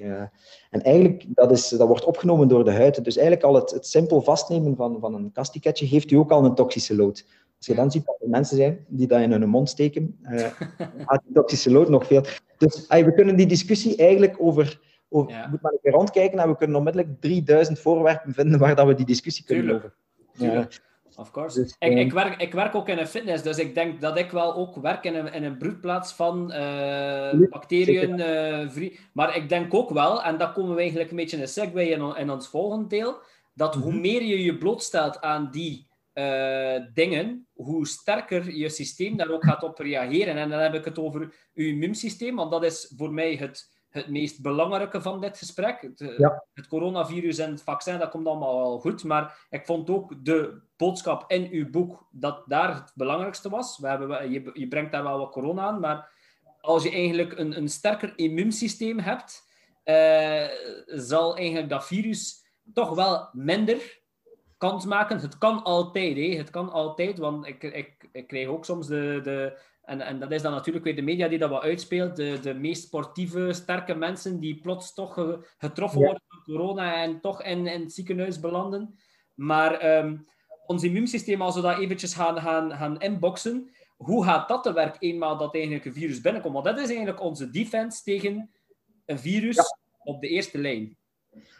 en eigenlijk, dat, is, dat wordt opgenomen door de huid. Dus eigenlijk al het, het simpel vastnemen van, van een kastiketje geeft u ook al een toxische lood. Als je dan ziet dat er mensen zijn die dat in hun mond steken, uh, gaat die toxische lood nog veel. Dus we kunnen die discussie eigenlijk over. over ja. moet maar een keer rondkijken en we kunnen onmiddellijk 3000 voorwerpen vinden waar dat we die discussie kunnen Tuurlijk. over. Ja. Of course. Dus, ik, ik, werk, ik werk ook in een fitness, dus ik denk dat ik wel ook werk in een, in een broedplaats van uh, bacteriën. Uh, maar ik denk ook wel, en dat komen we eigenlijk een beetje in een segue in, in ons volgende deel, dat hoe mhm. meer je je blootstelt aan die uh, dingen, hoe sterker je systeem daar ook gaat op reageren. En dan heb ik het over je immuunsysteem, want dat is voor mij het, het meest belangrijke van dit gesprek. Het, eh, het, coronavirus en het vaccin, dat komt allemaal wel goed. Maar ik vond ook de boodschap in uw boek dat daar het belangrijkste was. We hebben, je, je brengt daar wel wat corona aan, maar als je eigenlijk een, een sterker immuunsysteem hebt, uh, zal eigenlijk dat virus toch wel minder kans maken. Het kan altijd, hè. het kan altijd, want ik, ik, ik krijg ook soms de, de en, en dat is dan natuurlijk weer de media die dat wat uitspeelt, de, de meest sportieve, sterke mensen die plots toch getroffen worden door corona en toch in, in het ziekenhuis belanden. Maar um, ons immuunsysteem, als we dat eventjes gaan, gaan, gaan inboxen, hoe gaat dat te werk eenmaal dat eigenlijk een virus binnenkomt? Want dat is eigenlijk onze defense tegen een virus op de eerste lijn.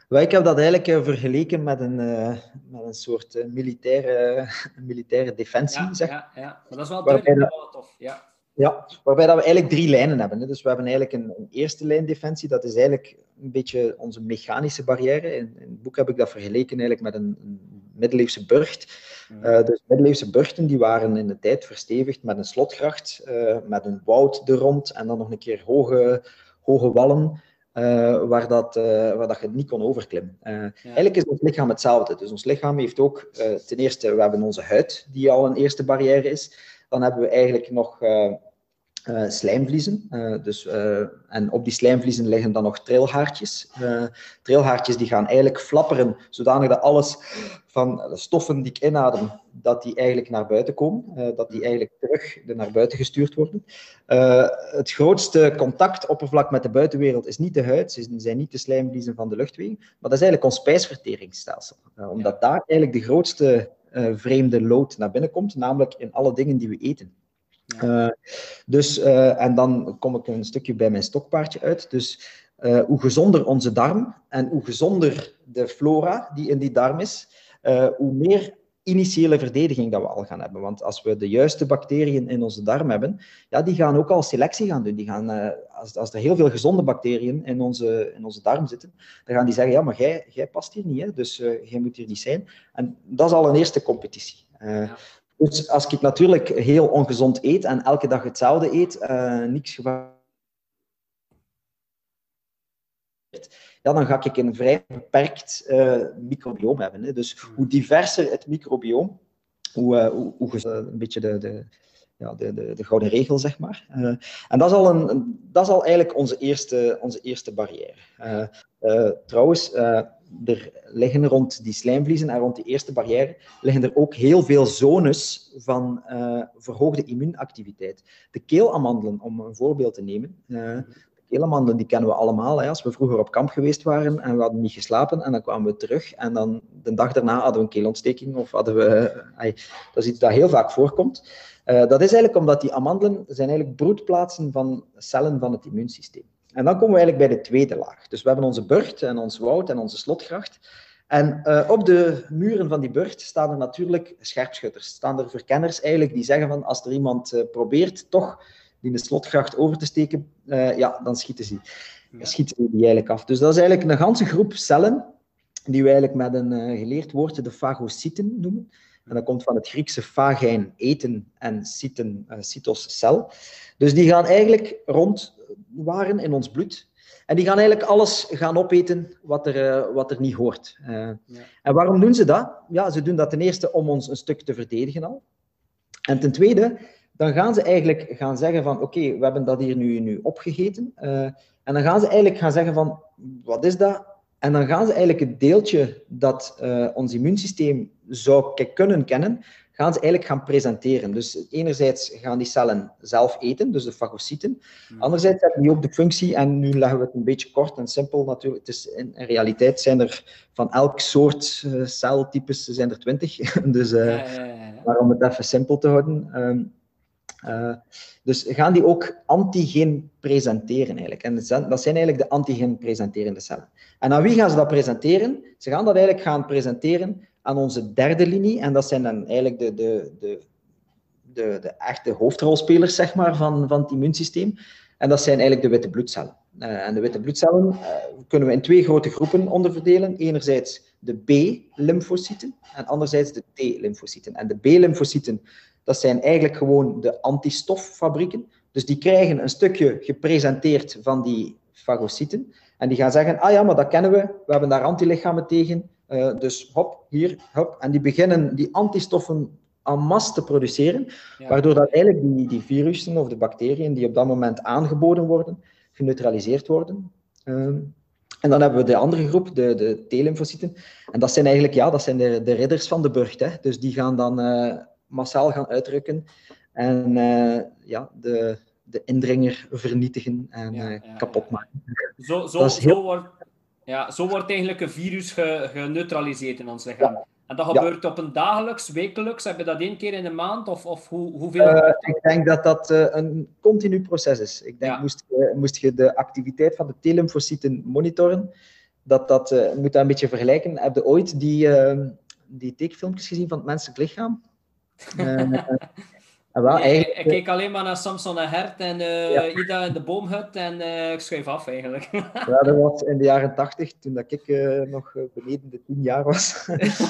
Wel, ik heb dat eigenlijk uh, vergeleken met een, uh, met een soort uh, militaire, militaire defensie. Ja, zeg. ja, ja, maar dat is wel duidelijk wel tof. Ja. Ja, waarbij dat we eigenlijk drie lijnen hebben. Hè. Dus we hebben eigenlijk een, een, eerste lijn defensie, dat is eigenlijk een beetje onze mechanische barrière. In, in het boek heb ik dat vergeleken eigenlijk met een, een middeleeuwse burcht. Uh, dus middeleeuwse burchten die waren in de tijd verstevigd met een slotgracht, uh, met een woud er rond en dan nog een keer hoge, hoge wallen. Uh, waar, dat, uh, waar dat je niet kon overklimmen. Uh, ja. Eigenlijk is ons lichaam hetzelfde. Dus ons lichaam heeft ook, ten eerste, we hebben onze huid, die al een eerste barrière is. Dan hebben we eigenlijk nog uh, slijmvliezen. Uh, dus, uh, en op die slijmvliezen liggen dan nog trilhaartjes. trilhaartjes die gaan eigenlijk flapperen, zodanig dat alles van de stoffen die ik inadem, dat die eigenlijk naar buiten komen. dat die eigenlijk terug naar buiten gestuurd worden. het grootste contactoppervlak met de buitenwereld is niet de huid, ze zijn niet de slijmvliezen van de luchtwegen, maar dat is eigenlijk ons spijsverteringsstelsel. omdat daar eigenlijk de grootste vreemde lood naar binnen komt, namelijk in alle dingen die we eten. Uh, dus, uh, en dan kom ik een stukje bij mijn stokpaardje uit. Dus uh, hoe gezonder onze darm en hoe gezonder de flora die in die darm is, hoe meer initiële verdediging dat we al gaan hebben. Want als we de juiste bacteriën in onze darm hebben, ja, die gaan ook al selectie gaan doen. Die gaan, als, als er heel veel gezonde bacteriën in onze, in onze darm zitten, dan gaan die zeggen, ja, maar jij, jij past hier niet, hè? dus jij moet hier niet zijn. En dat is al een eerste competitie. Dus als ik natuurlijk heel ongezond eet en elke dag hetzelfde eet, uh, niks gevaar ja, dan ga ik een vrij beperkt uh, microbioom hebben. Hè. Dus hoe diverser het microbioom, hoe, uh, hoe, hoe een beetje de, de, ja, de, de, de gouden regel, zeg maar. En dat is, al een, dat is al eigenlijk onze eerste, onze eerste barrière. trouwens, er liggen rond die slijmvliezen en rond die eerste barrière liggen er ook heel veel zones van uh, verhoogde immuunactiviteit. De keelamandelen, om een voorbeeld te nemen. Uh, de keelamandelen die kennen we allemaal. Hè. Als we vroeger op kamp geweest waren en we hadden niet geslapen en dan kwamen we terug en dan de dag daarna hadden we een keelontsteking of hadden we... Uh, dat is iets dat heel vaak voorkomt. dat is eigenlijk omdat die amandelen zijn eigenlijk broedplaatsen van cellen van het immuunsysteem. En dan komen we eigenlijk bij de tweede laag. Dus we hebben onze burcht en ons woud en onze slotgracht. En uh, op de muren van die burcht staan er natuurlijk scherpschutters. Staan er verkenners eigenlijk die zeggen van als er iemand uh, probeert toch die de slotgracht over te steken, uh, ja, dan schieten ze, ja. schieten ze die eigenlijk af. Dus dat is eigenlijk een ganse groep cellen die we eigenlijk met een geleerd woord de fagocyten noemen. En dat komt van het Griekse fagijn, eten, en cyten, cytos, cel. Dus die gaan eigenlijk rond waren in ons bloed. En die gaan eigenlijk alles gaan opeten wat er, uh, wat er niet hoort. Ja. En waarom doen ze dat? Ja, ze doen dat ten eerste om ons een stuk te verdedigen al. En ten tweede, dan gaan ze eigenlijk gaan zeggen van oké, okay, we hebben dat hier nu, nu opgegeten. Uh, en dan gaan ze eigenlijk gaan zeggen van wat is dat? En dan gaan ze eigenlijk het deeltje dat ons immuunsysteem zou kunnen kennen, gaan ze eigenlijk gaan presenteren. Dus enerzijds gaan die cellen zelf eten, dus de fagocyten. Hmm. Anderzijds hebben die ook de functie, en nu leggen we het een beetje kort en simpel natuurlijk. Het is in, in realiteit zijn er van elk soort uh, celtypes zijn er twintig. dus uh, ja, ja, ja, maar om het even simpel te houden. Um, uh, dus gaan die ook antigeen presenteren eigenlijk. En dat zijn eigenlijk de antigeen presenterende cellen. En aan wie gaan ze dat presenteren? Ze gaan dat eigenlijk gaan presenteren aan onze derde linie. En dat zijn dan eigenlijk de, de, de, de, de echte hoofdrolspelers zeg maar, van, van het immuunsysteem. En dat zijn eigenlijk de witte bloedcellen. Uh, en de witte bloedcellen uh, kunnen we in twee grote groepen onderverdelen. Enerzijds de B-lymfocyten en anderzijds de T-lymfocyten. En de B-lymfocyten, dat zijn eigenlijk gewoon de antistoffabrieken. Dus die krijgen een stukje gepresenteerd van die fagocyten. En die gaan zeggen, ah ja, maar dat kennen we, we hebben daar antilichamen tegen, uh, dus hop, hier, hop. En die beginnen die antistoffen en masse te produceren, ja. waardoor dat eigenlijk die, die virussen of de bacteriën die op dat moment aangeboden worden, geneutraliseerd worden. Uh, en dan hebben we de andere groep, de, de T-lymfocyten. En dat zijn eigenlijk ja, dat zijn de, de ridders van de burcht. Hè. Dus die gaan dan uh, massaal gaan uitrukken en uh, ja, de, de indringer vernietigen en ja, ja, kapot maken. Zo, zo, heel... zo wordt ja, zo wordt eigenlijk een virus ge, geneutraliseerd in ons lichaam. En dat gebeurt op een dagelijks, wekelijks? Heb je dat één keer in de maand? Of, of hoe, hoeveel? Uh, ik denk dat dat uh, een continu proces is. Ik denk, moest, je, moest je de activiteit van de T-lymfocyten monitoren, dat dat, uh, moet dat een beetje vergelijken. Heb je ooit die, die tekenfilmpjes gezien van het menselijk lichaam? wel, eigenlijk... ik, ik, keek alleen maar naar Samson en Hert en uh, ja. Ida in de boomhut en uh, ik schreef af eigenlijk. ja, dat was in de jaren tachtig, toen dat ik nog beneden de tien jaar was,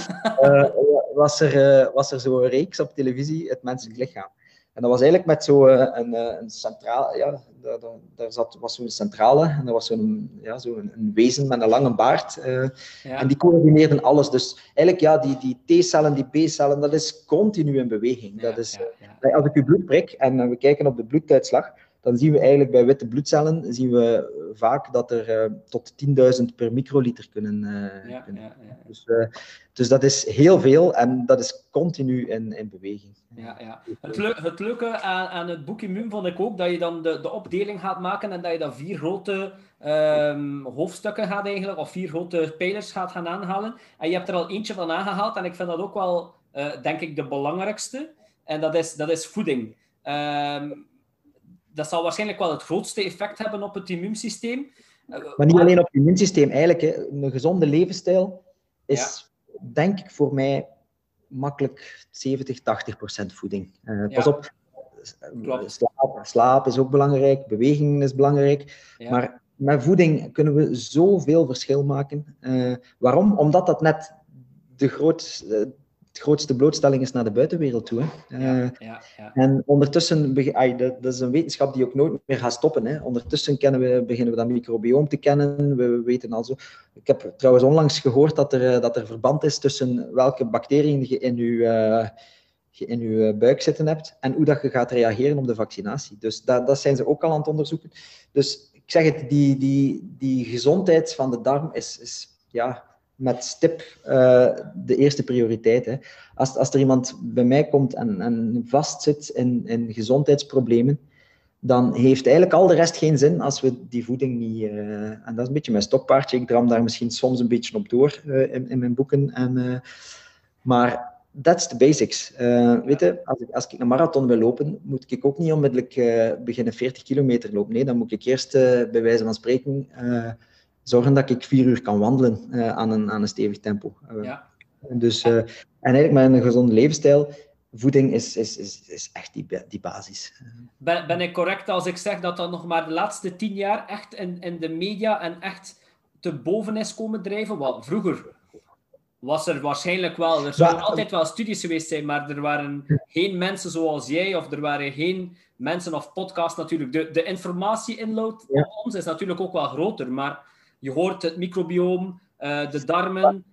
was er, was er zo'n reeks op televisie, Het Menselijk Lichaam. En dat was eigenlijk met zo'n een, een centraal, ja, daar, daar zat, was zo'n centrale en er was zo'n ja, zo een, een, wezen met een lange baard. Uh, ja. En die coördineerden alles. Dus eigenlijk, ja, die, die T-cellen, die B-cellen, dat is continu in beweging. Dat is, ja, als ik uw bloed prik en we kijken op de bloeduitslag, dan zien we eigenlijk bij witte bloedcellen zien we vaak dat er uh, tot 10.000 per microliter kunnen. Uh, ja, kunnen. Ja, ja, dus, uh, dus dat is heel veel en dat is continu in, in beweging. Ja, ja. Het, le het leuke aan, aan het boek Immuun vond ik ook dat je dan de, de opdeling gaat maken en dat je dan vier grote um, hoofdstukken gaat eigenlijk, of vier grote pijlers gaat gaan aanhalen. En je hebt er al eentje van aangehaald en ik vind dat ook wel, denk ik, de belangrijkste. En dat is, dat is voeding. Um, dat zal waarschijnlijk wel het grootste effect hebben op het immuunsysteem. Maar niet alleen op het immuunsysteem, eigenlijk. Hè. Een gezonde levensstijl is, denk ik, voor mij makkelijk 70, 80 procent voeding. Uh, pas op, slaap, slaap, is ook belangrijk, beweging is belangrijk. Ja. Maar met voeding kunnen we zoveel verschil maken. Uh, waarom? Omdat dat net de groot, uh, het grootste blootstelling is naar de buitenwereld toe. Hè. Ja, ja, ja. En ondertussen, dat, is een wetenschap die ook nooit meer gaat stoppen. Hè. Ondertussen kennen we, beginnen we dat microbioom te kennen. We weten al zo. Ik heb trouwens onlangs gehoord dat er, dat er verband is tussen welke bacteriën je in je, in je buik zitten hebt en hoe dat je gaat reageren op de vaccinatie. Dus dat, dat zijn ze ook al aan het onderzoeken. Dus ik zeg het, die, die, die gezondheid van de darm is, is ja, met stip uh, de eerste prioriteit. Hè. Als, als er iemand bij mij komt en, en vastzit in, in gezondheidsproblemen, dan heeft eigenlijk al de rest geen zin als we die voeding niet... Uh, en dat is een beetje mijn stokpaardje. Ik dram daar misschien soms een beetje op door uh, in, in, mijn boeken. En, maar that's the basics. weet je, als ik, als ik een marathon wil lopen, moet ik ook niet onmiddellijk beginnen 40 kilometer lopen. Nee, dan moet ik eerst bij wijze van spreken zorgen dat ik vier uur kan wandelen uh, aan, een, aan een stevig tempo. Uh, ja. Dus, uh, en eigenlijk met een gezonde levensstijl, voeding is, is, is, is echt die, die basis. Ben, ben ik correct als ik zeg dat dat nog maar de laatste tien jaar echt in, in de media en echt te boven is komen drijven? Want vroeger was er waarschijnlijk wel, er zullen altijd wel studies geweest zijn, maar er waren geen mensen zoals jij, of er waren geen mensen of podcasts natuurlijk. De, de informatie-inload ja. ons is natuurlijk ook wel groter, maar je hoort het microbioom, uh, de darmen.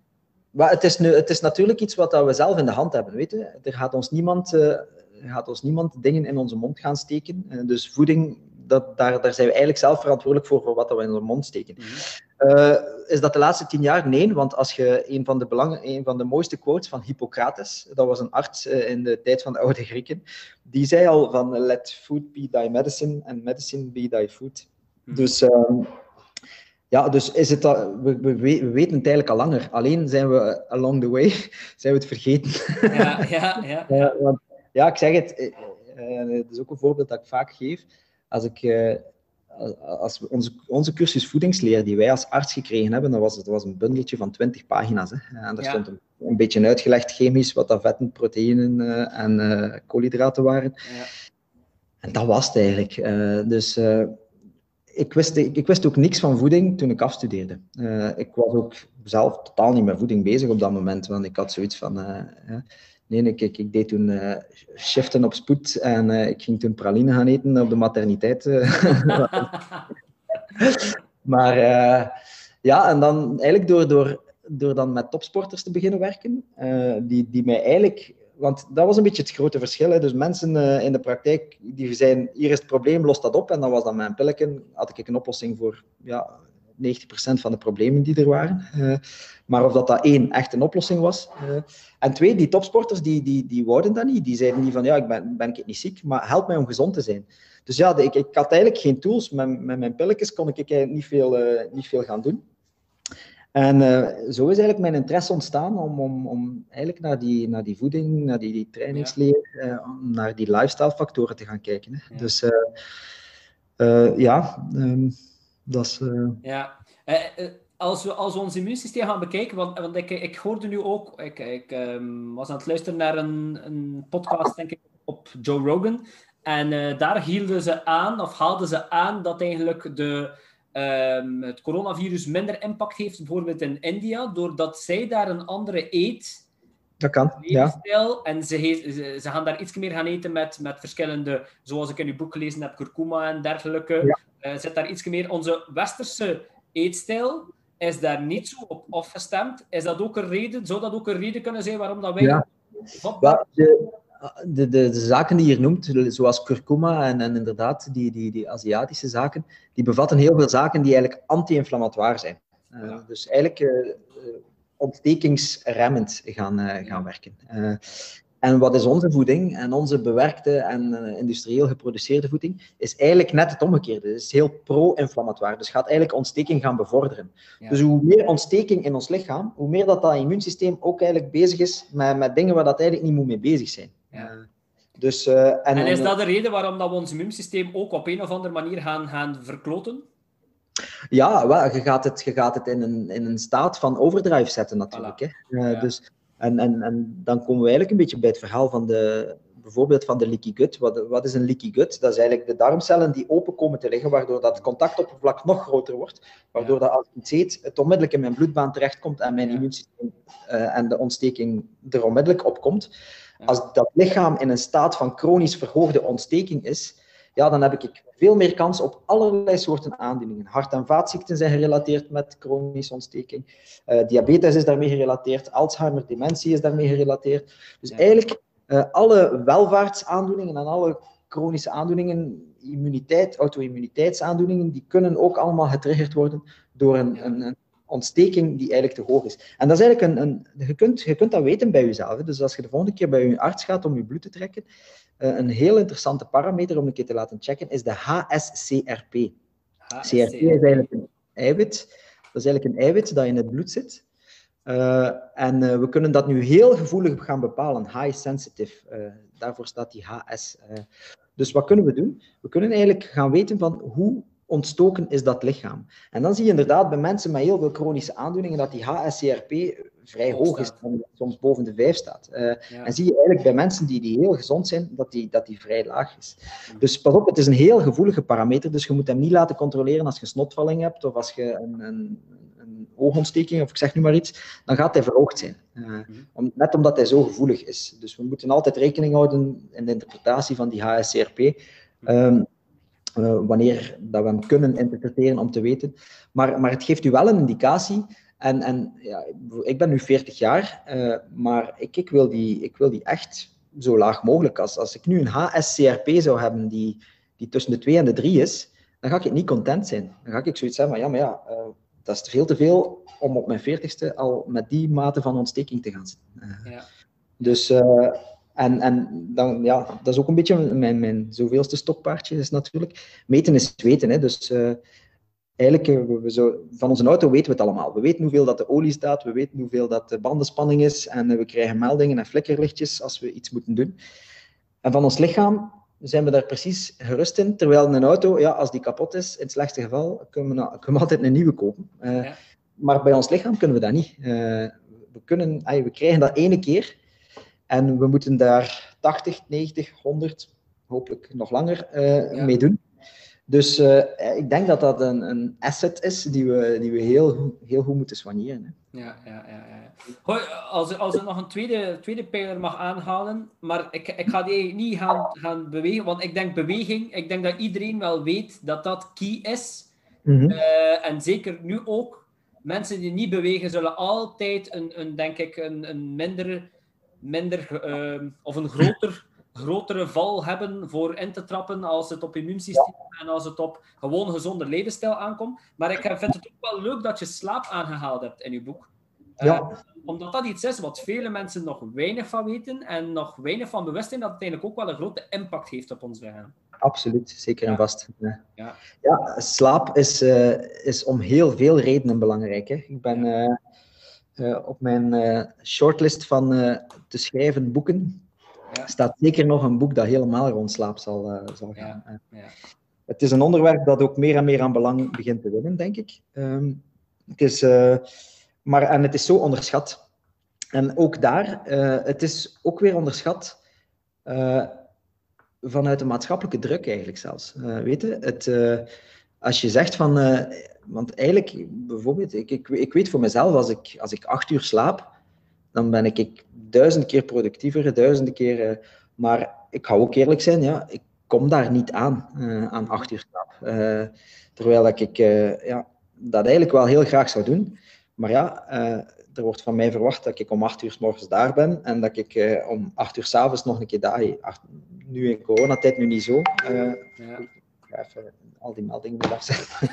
Maar het is, nu, het is natuurlijk iets wat we zelf in de hand hebben. Weet je? Er gaat ons niemand, uh, gaat ons niemand dingen in onze mond gaan steken. Uh, dus voeding, dat, daar, daar zijn we eigenlijk zelf verantwoordelijk voor, voor wat we in onze mond steken. Mm is dat de laatste tien jaar? Nee, want als je een van de, belang, een van de mooiste quotes van Hippocrates, dat was een arts in de tijd van de oude Grieken, die zei al van let food be thy medicine and medicine be thy food. Mm Dus ehm, ja, dus is het dat, we, we, weten het eigenlijk al langer. Alleen zijn we along the way zijn we het vergeten. Ja, ja, ja. ja, want, ja ik zeg het. Uh, het is ook een voorbeeld dat ik vaak geef. Als ik, als we onze, onze cursus voedingsleer die wij als arts gekregen hebben, dat was, dat was een bundeltje van 20 pagina's. Hè. En daar stond een, een, beetje uitgelegd chemisch wat dat vetten, proteïnen uh, en koolhydraten waren. Ja. En dat was het eigenlijk. dus ik, wist, ik, wist ook niks van voeding toen ik afstudeerde. Uh, ik was ook zelf totaal niet met voeding bezig op dat moment, want ik had zoiets van... Uh, nee, ik, ik, ik, deed toen uh, shiften op spoed en ik ging toen praline gaan eten op de materniteit. maar ja, en dan eigenlijk door, door, door dan met topsporters te beginnen werken, die, die mij eigenlijk want dat was een beetje het grote verschil. Hè. Dus mensen uh, in de praktijk die zijn, hier is het probleem, los dat op. En dan was dat mijn pilletje, had ik een oplossing voor ja, 90% van de problemen die er waren. Uh, maar of dat, dat één, echt een oplossing was. Uh, en twee, die topsporters, die, die, die wouden dat niet. Die zeiden niet van, ja, ik ben, ben ik niet ziek, maar help mij om gezond te zijn. Dus ja, ik, ik had eigenlijk geen tools. Met, met mijn pilletjes kon ik eigenlijk niet veel, niet veel gaan doen. En uh, zo is eigenlijk mijn interesse ontstaan om, om, om eigenlijk naar die, naar die voeding, naar die, die trainingsleer, ja. uh, naar die lifestyle factoren te gaan kijken. Hè. Ja. Dus uh, ja, um, dat is... Ja, als we, als we ons immuunsysteem gaan bekijken, want, want ik, ik hoorde nu ook, ik, ik um, was aan het luisteren naar een, een podcast, denk ik, op Joe Rogan. En daar hielden ze aan, of haalden ze aan, dat eigenlijk de um, het coronavirus minder impact heeft, bijvoorbeeld in India, doordat zij daar een andere eet. Dat kan, ja. En ze, ze, ze, gaan daar iets meer gaan eten met, met verschillende, zoals ik in uw boek gelezen heb, kurkuma en dergelijke. Ja. Uh, zit daar iets meer. Onze westerse eetstijl is daar niet zo op afgestemd. Is dat ook een reden, zou dat ook een reden kunnen zijn waarom dat wij... Ja. Wat... De, de, de, de, zaken die je noemt, zoals kurkuma en, en inderdaad die, die, die Aziatische zaken, die bevatten heel veel zaken die eigenlijk anti-inflammatoire zijn. Uh, Dus eigenlijk uh, ontstekingsremmend gaan, uh, gaan werken. en wat is onze voeding? En onze bewerkte en industrieel geproduceerde voeding is eigenlijk net het omgekeerde. Het is heel pro-inflammatoire. Dus gaat eigenlijk ontsteking gaan bevorderen. Ja. Dus hoe meer ontsteking in ons lichaam, hoe meer dat dat immuunsysteem ook eigenlijk bezig is met, met dingen waar dat eigenlijk niet moet mee bezig zijn. Ja. Eh, dus, uh, en, en, is dat de reden waarom dat we ons immuunsysteem ook op een of andere manier gaan, gaan verkloten? Ja, wel, je gaat het, je gaat het in, een, in een staat van overdrive zetten natuurlijk. Hè. Uh, dus, en, en, en dan komen we eigenlijk een beetje bij het verhaal van de, bijvoorbeeld van de leaky gut. Wat, wat is een leaky gut? Dat is eigenlijk de darmcellen die open komen te liggen, waardoor dat contactoppervlak nog groter wordt, waardoor dat als ik iets eet, het onmiddellijk in mijn bloedbaan terechtkomt en mijn immuunsysteem uh, en de ontsteking er onmiddellijk op komt. Als dat lichaam in een staat van chronisch verhoogde ontsteking is, ja, dan heb ik veel meer kans op allerlei soorten aandoeningen. Hart- en vaatziekten zijn gerelateerd met chronische ontsteking. Uh, diabetes is daarmee gerelateerd. Alzheimer, dementie is daarmee gerelateerd. Dus eigenlijk uh, alle welvaartsaandoeningen en alle chronische aandoeningen, immuniteit, auto-immuniteitsaandoeningen, die kunnen ook allemaal getriggerd worden door een, een, een, ontsteking die eigenlijk te hoog is. En dat is eigenlijk een, een je, kunt, je kunt dat weten bij jezelf. Dus als je de volgende keer bij je arts gaat om je bloed te trekken, uh, een heel interessante parameter om een keer te laten checken is de HSCRP. HSCRP is eigenlijk een eiwit. Dat is eigenlijk een eiwit dat in het bloed zit. Uh, en uh, we kunnen dat nu heel gevoelig gaan bepalen, high sensitive. Uh, daarvoor staat die HS. dus wat kunnen we doen? We kunnen eigenlijk gaan weten van hoe ontstoken is dat lichaam. En dan zie je inderdaad bij mensen met heel veel chronische aandoeningen dat die HSCRP vrij hoog is, en soms boven de 5 staat. En zie je eigenlijk bij mensen die, die heel gezond zijn, dat die, dat die vrij laag is. Dus pas op, het is een heel gevoelige parameter, dus je moet hem niet laten controleren als je snotvalling hebt of als je een, een een oogontsteking, of ik zeg nu maar iets, dan gaat hij verhoogd zijn. Uh, om, net omdat hij zo gevoelig is. Dus we moeten altijd rekening houden in de interpretatie van die HSCRP. Um, ehm, uh, wanneer dat we hem kunnen interpreteren om te weten. Maar, maar het geeft u wel een indicatie. En, en ja, ik ben nu 40 jaar, uh, maar ik, ik, wil die, ik wil die echt zo laag mogelijk. Als, als ik nu een HSCRP zou hebben die, die tussen de 2 en de 3 is, dan ga ik niet content zijn. Dan ga ik zoiets zeggen, maar ja, maar ja, uh, dat is veel te veel om op mijn veertigste al met die mate van ontsteking te gaan zitten. Ja. Dus, en, en dan, ja, dat is ook een beetje mijn, mijn zoveelste stokpaardje, is natuurlijk. Meten is weten. Hè. Dus uh, eigenlijk, we, we zo, van onze auto weten we het allemaal. We weten hoeveel dat de olie staat, we weten hoeveel dat de bandenspanning is, en we krijgen meldingen en flikkerlichtjes als we iets moeten doen. En van ons lichaam zijn we daar precies gerust in. Terwijl een auto, ja, als die kapot is, in het slechtste geval, kunnen we, kunnen we altijd een nieuwe kopen. Uh, ja. Maar bij ons lichaam kunnen we dat niet. We, kunnen, ay, we krijgen dat ene keer en we moeten daar 80, 90, 100, hopelijk nog langer uh, ja. mee doen. Dus ik denk dat dat een, een, asset is die we, die we heel, heel goed moeten soigneren. Hè. Ja, ja, ja. ja. Als, als ik nog een tweede, tweede pijler mag aanhalen, maar ik, ik ga die niet gaan, gaan bewegen, want ik denk beweging, ik denk dat iedereen wel weet dat dat key is. Mm -hmm. uh, en zeker nu ook, mensen die niet bewegen zullen altijd een, een denk ik, een, een minder, minder uh, of een groter, grotere val hebben voor in te trappen als het op immuunsysteem ja. en als het op gewoon gezonde levensstijl aankomt. Maar ik vind het ook wel leuk dat je slaap aangehaald hebt in je boek. Ja. Uh, omdat dat iets is wat vele mensen nog weinig van weten en nog weinig van bewust zijn, dat het eigenlijk ook wel een grote impact heeft op ons lichaam. Absoluut, zeker en vast. Ja. Ja. ja, slaap is, uh, is om heel veel redenen belangrijk. Hè. Ik ben uh, uh, op mijn shortlist van te schrijven boeken, ja. staat zeker nog een boek dat helemaal rond slaap zal, zal gaan. Het is een onderwerp dat ook meer en meer aan belang begint te winnen, denk ik. Um, het is maar, en het is zo onderschat. En ook daar, het is ook weer onderschat vanuit de maatschappelijke druk eigenlijk zelfs. Uh, weet je, het, als je zegt van, want eigenlijk, bijvoorbeeld, ik, ik, ik weet voor mezelf, als ik, als ik acht uur slaap, dan ben ik, ik duizend keer productiever, duizenden keer, maar ik ga ook eerlijk zijn, ja, ik kom daar niet aan, aan acht uur slaap. terwijl ik ja, dat eigenlijk wel heel graag zou doen. Maar ja, uh, er wordt van mij verwacht dat ik om acht uur s morgens daar ben en dat ik uh, om acht uur s'avonds nog een keer daar. Nu in coronatijd nu niet zo. Uh, ja. Even al die meldingen weer afzetten.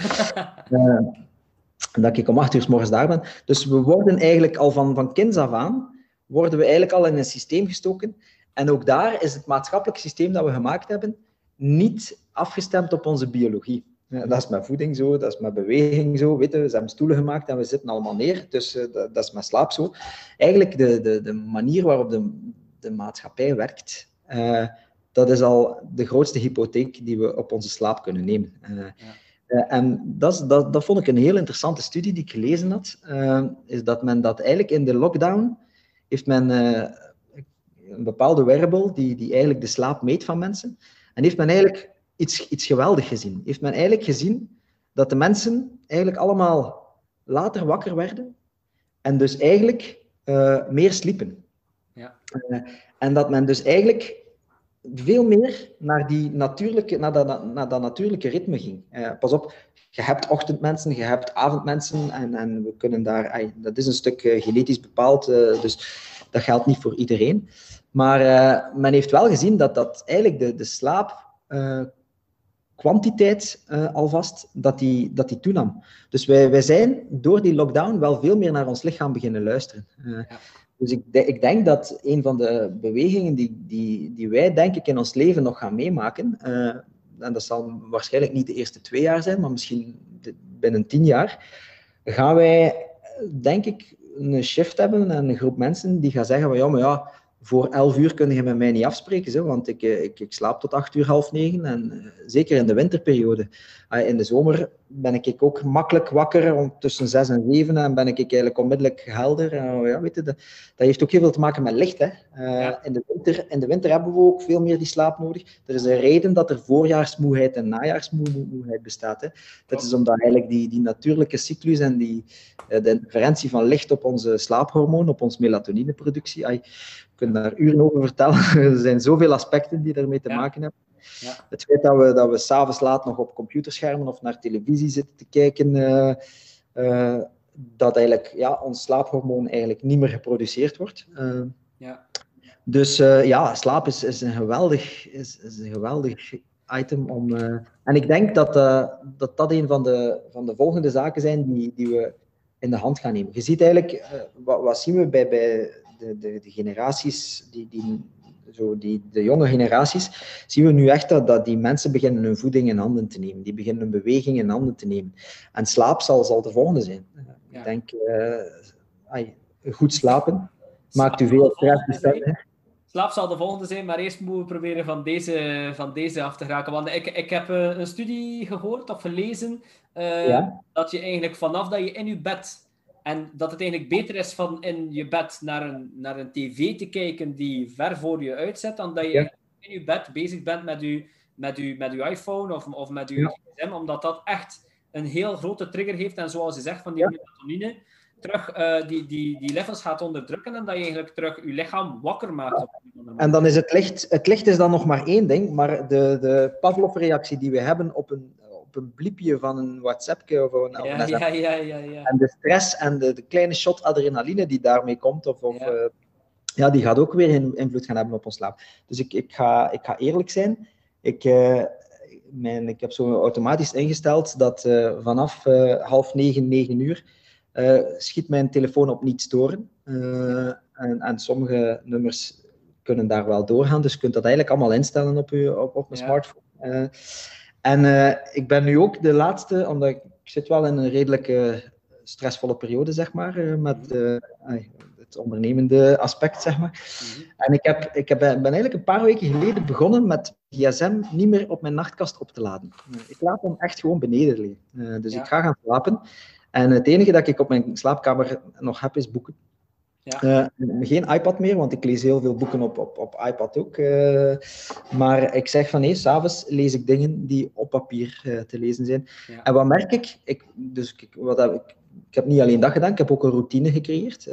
dat ik om acht uur morgens daar ben. Dus we worden eigenlijk al van, van kinds af aan, worden we eigenlijk al in een systeem gestoken. En ook daar is het maatschappelijk systeem dat we gemaakt hebben niet afgestemd op onze biologie. Dat is met voeding zo, dat is met beweging zo. Weet je, ze hebben stoelen gemaakt en we zitten allemaal neer. Dus uh, dat, is met slaap zo. Eigenlijk de, de, de manier waarop de, de maatschappij werkt, uh, dat is al de grootste hypotheek die we op onze slaap kunnen nemen. Uh, ja. en dat, dat, dat vond ik een heel interessante studie die ik gelezen had. is dat men dat eigenlijk in de lockdown heeft men een bepaalde wearable die, die eigenlijk de slaap meet van mensen. En heeft men eigenlijk iets, iets geweldig gezien. Heeft men eigenlijk gezien dat de mensen eigenlijk allemaal later wakker werden en dus eigenlijk meer sliepen. Ja. En dat men dus eigenlijk veel meer naar, die natuurlijke, naar, dat, naar dat natuurlijke ritme ging. Uh, pas op, je hebt ochtendmensen, je hebt avondmensen en, en we kunnen daar, dat is een stuk genetisch bepaald, dus dat geldt niet voor iedereen. Maar men heeft wel gezien dat, dat eigenlijk de, de slaap kwantiteit uh, alvast, dat die, dat die toenam. Dus wij, wij zijn door die lockdown wel veel meer naar ons lichaam beginnen luisteren. Ja. Dus ik, ik, denk dat een van de bewegingen die, die, die wij, denk ik, in ons leven nog gaan meemaken, uh, en dat zal waarschijnlijk niet de eerste twee jaar zijn, maar misschien binnen tien jaar, gaan wij, denk ik, een shift hebben en een groep mensen die gaan zeggen van ja, maar ja, voor 11 uur kun je met mij niet afspreken, zo, want ik, eh, ik, ik, slaap tot 8 uur, half negen. En uh, zeker in de winterperiode. Uh, in de zomer ben ik ook makkelijk wakker om tussen 6 en 7 en ben ik eigenlijk onmiddellijk helder. ja, weet je, dat, dat, heeft ook heel veel te maken met licht. Hè. Ja. in, de winter, in de winter hebben we ook veel meer die slaap nodig. Er is een reden dat er voorjaarsmoeheid en najaarsmoeheid bestaat. Hè. Dat is omdat eigenlijk die, die natuurlijke cyclus en die, de interferentie van licht op onze slaaphormoon, op onze melatonineproductie kunnen daar uren over vertellen. er zijn zoveel aspecten die daarmee te maken hebben. Ja. Het feit dat we, dat we s'avonds laat nog op computerschermen of naar televisie zitten te kijken, uh, uh, dat eigenlijk ja, ons slaaphormoon eigenlijk niet meer geproduceerd wordt. Uh, ja. Dus ja, slaap is, is, een geweldig, is, is een geweldig item om. en ik denk dat, dat dat een van de, van de volgende zaken zijn die, die we in de hand gaan nemen. Je ziet eigenlijk, wat, wat zien we bij, bij de, de, de generaties, die, die, zo die, de jonge generaties, zien we nu echt dat, dat die mensen beginnen hun voeding in handen te nemen. Die beginnen hun beweging in handen te nemen. En slaap zal, zal de volgende zijn. Ik denk, uh, goed slapen maakt u veel stress. Slaap zal de volgende zijn, maar eerst moeten we proberen van deze, van deze af te geraken. Want ik, ik heb eh, een studie gehoord of gelezen uh, dat je eigenlijk vanaf dat je in je bed en dat het eigenlijk beter is van in je bed naar een, naar een tv te kijken die ver voor je uitzet, dan dat je in je bed bezig bent met je, met je, met je iPhone of, of met je ja. gsm, omdat dat echt een heel grote trigger heeft. En zoals je zegt, van die melatonine, terug uh, die, die, die levels gaat onderdrukken en dat je eigenlijk terug je lichaam wakker maakt. En dan is het licht, het licht is dan nog maar één ding, maar de, de Pavlov-reactie die we hebben op een een bliepje van een WhatsAppje of een, ja, ja, ja, ja, ja, En de stress en de, de, kleine shot adrenaline die daarmee komt, of, of ja. Uh, ja. die gaat ook weer invloed gaan hebben op ons slaap. Dus ik, ik, ga, ik ga eerlijk zijn. Ik, uh, mijn, ik heb zo automatisch ingesteld dat uh, vanaf half negen, negen uur schiet mijn telefoon op niet storen. En, en, sommige nummers kunnen daar wel doorgaan. Dus je kunt dat eigenlijk allemaal instellen op, je, op, op mijn smartphone. En uh, ik ben nu ook de laatste, omdat ik, zit wel in een redelijke stressvolle periode, zeg maar, uh, met uh, het ondernemende aspect, zeg maar. Mm -hmm. En ik, heb, ik heb, ben eigenlijk een paar weken geleden begonnen met gsm niet meer op mijn nachtkast op te laden. ik laat hem echt gewoon beneden liggen. dus ja. ik ga gaan slapen. En het enige dat ik op mijn slaapkamer nog heb, is boeken. Ja. Uh, geen iPad meer, want ik lees heel veel boeken op, op, op iPad ook. Uh, maar ik zeg van nee, s'avonds lees ik dingen die op papier uh, te lezen zijn. Ja. En wat merk ik? ik dus ik, wat heb ik, ik heb niet alleen dat gedaan, ik heb ook een routine gecreëerd.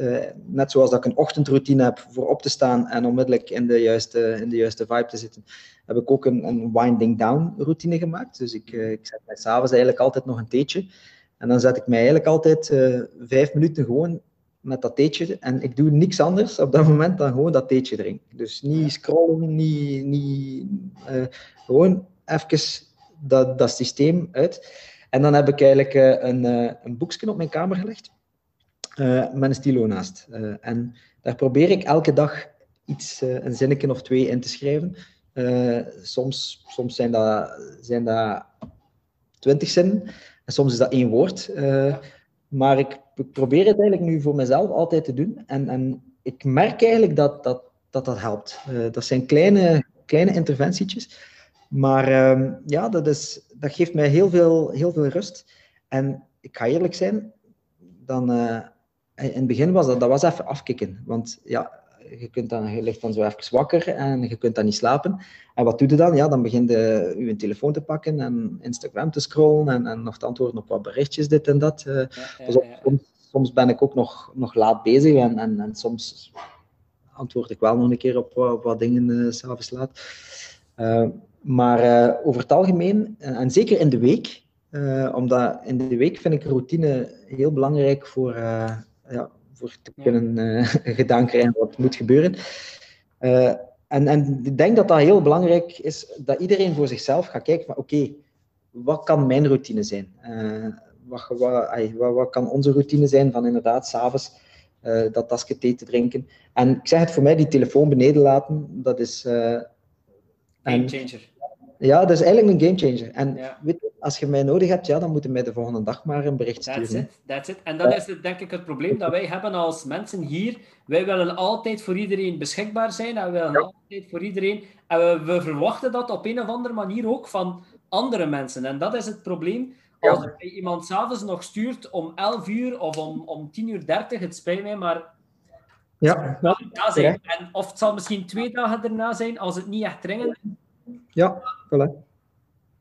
net zoals dat ik een ochtendroutine heb voor op te staan en onmiddellijk in de juiste, in de juiste vibe te zitten, heb ik ook een, een winding down routine gemaakt. Dus ik, ik zet mij s'avonds eigenlijk altijd nog een theetje. En dan zet ik mij eigenlijk altijd vijf minuten gewoon met dat theetje. En ik doe niks anders op dat moment dan gewoon dat theetje drinken. Dus niet scrollen, niet, niet uh, gewoon even dat, dat systeem uit. En dan heb ik eigenlijk uh, een, uh, een boekje op mijn kamer gelegd, met een stilo naast. en daar probeer ik elke dag iets, een zinnetje of twee in te schrijven. soms soms zijn, dat, zijn dat twintig zinnen, en soms is dat één woord. Maar ik, probeer het eigenlijk nu voor mezelf altijd te doen. En, en ik merk eigenlijk dat dat, dat, dat helpt. Uh, dat zijn kleine, kleine interventietjes. Maar uh, ja, dat, is, dat geeft mij heel veel, heel veel rust. En ik ga eerlijk zijn, dan, uh, in het begin was dat, dat was even afkicken. Want ja, je, kunt dan, je ligt dan zo even wakker en je kunt dan niet slapen. En wat doe je dan? Ja, dan begin je je telefoon te pakken en Instagram te scrollen en, en nog te antwoorden op wat berichtjes, dit en dat. Uh, dus soms, soms, ben ik ook nog, nog laat bezig en, en, en soms antwoord ik wel nog een keer op, op wat dingen uh, s'avonds laat. Uh, maar uh, over het algemeen, en zeker in de week, omdat in de week vind ik routine heel belangrijk voor, ja, voor te kunnen gedaan krijgen wat moet gebeuren. en, en ik denk dat dat heel belangrijk is, dat iedereen voor zichzelf gaat kijken van oké, wat kan mijn routine zijn? Wat, wat, wat, wat, kan onze routine zijn van inderdaad s'avonds uh, dat tasje thee te drinken. En ik zeg het voor mij, die telefoon beneden laten, dat is... Uh, game changer. Ja, dat is eigenlijk een game changer. En weet, als je mij nodig hebt, ja, dan moet je mij de volgende dag maar een bericht sturen. That's it, that's it. En dat is het, denk ik het probleem dat wij hebben als mensen hier. Wij willen altijd voor iedereen beschikbaar zijn en we willen altijd voor iedereen... En we, we verwachten dat op een of andere manier ook van andere mensen. En dat is het probleem als je iemand s'avonds nog stuurt om 11 uur of om, om 10 uur 30, het spijt mij, maar ja, ja zijn. En, of het zal misschien twee dagen erna zijn als het niet echt dringend Ja, voilà.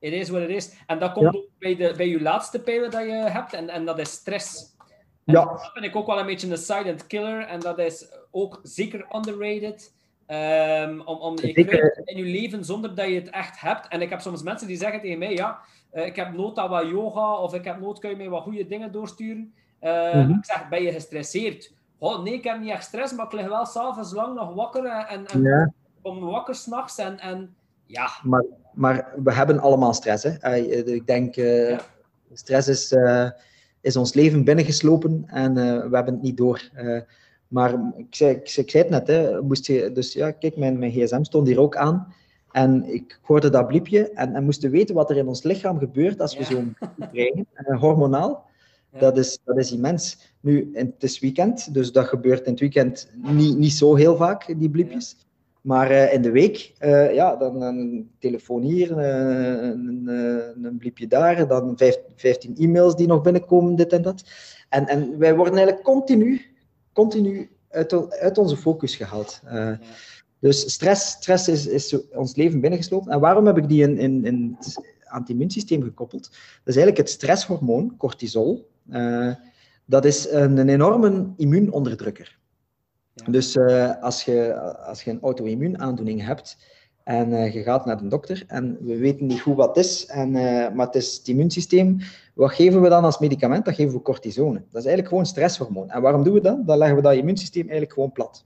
Het is wat het is. En dat komt ook bij, de, bij je laatste pijlen dat je hebt, en, en dat is stress. ja. Dat vind ik ook wel een beetje een silent killer, en dat is ook zeker underrated. Um, om, om, je in je leven zonder dat je het echt hebt. En ik heb soms mensen die zeggen tegen mij, ja, uh, ik heb nood aan wat yoga, of ik heb nood, kun je mij wat goede dingen doorsturen? Uh, mm -hmm. Ik zeg, ben je gestresseerd? Oh, nee, ik heb niet echt stress, maar ik lig wel s'avonds lang nog wakker en, en ja. kom wakker s'nachts en, en ja. Maar, maar we hebben allemaal stress, hè? Uh, ik denk, ja. stress is, is ons leven binnengeslopen en we hebben het niet door. Maar ik zei, ik, ik zei het net, hè, moest je, dus ja, kijk, mijn, mijn gsm stond hier ook aan. En ik hoorde dat bliepje en, en moesten weten wat er in ons lichaam gebeurt als we ja. zo'n krijgen, uh, hormonaal. Ja. Dat, is, dat is immens. Nu, het is weekend, dus dat gebeurt in het weekend niet, niet zo heel vaak, die bliepjes. Ja. Maar uh, in de week, uh, ja, dan een telefoon hier, een, een, een bliepje daar, dan vijf, 15 e-mails die nog binnenkomen, dit en dat. En, en wij worden eigenlijk continu continu uit, uit onze focus gehaald. Uh, dus stress, stress is, is ons leven binnengeslopen. En waarom heb ik die in, in, in het anti-immuunsysteem gekoppeld? Dat is eigenlijk het stresshormoon, cortisol. Uh, dat is een, een enorme immuunonderdrukker. Ja. Dus uh, als, je, als je een auto-immuunaandoening hebt, en uh, je gaat naar de dokter en we weten niet goed wat het is, en, uh, maar het is het immuunsysteem. Wat geven we dan als medicament? Dat geven we cortisone. Dat is eigenlijk gewoon stresshormoon. En waarom doen we dat? Dan leggen we dat immuunsysteem eigenlijk gewoon plat.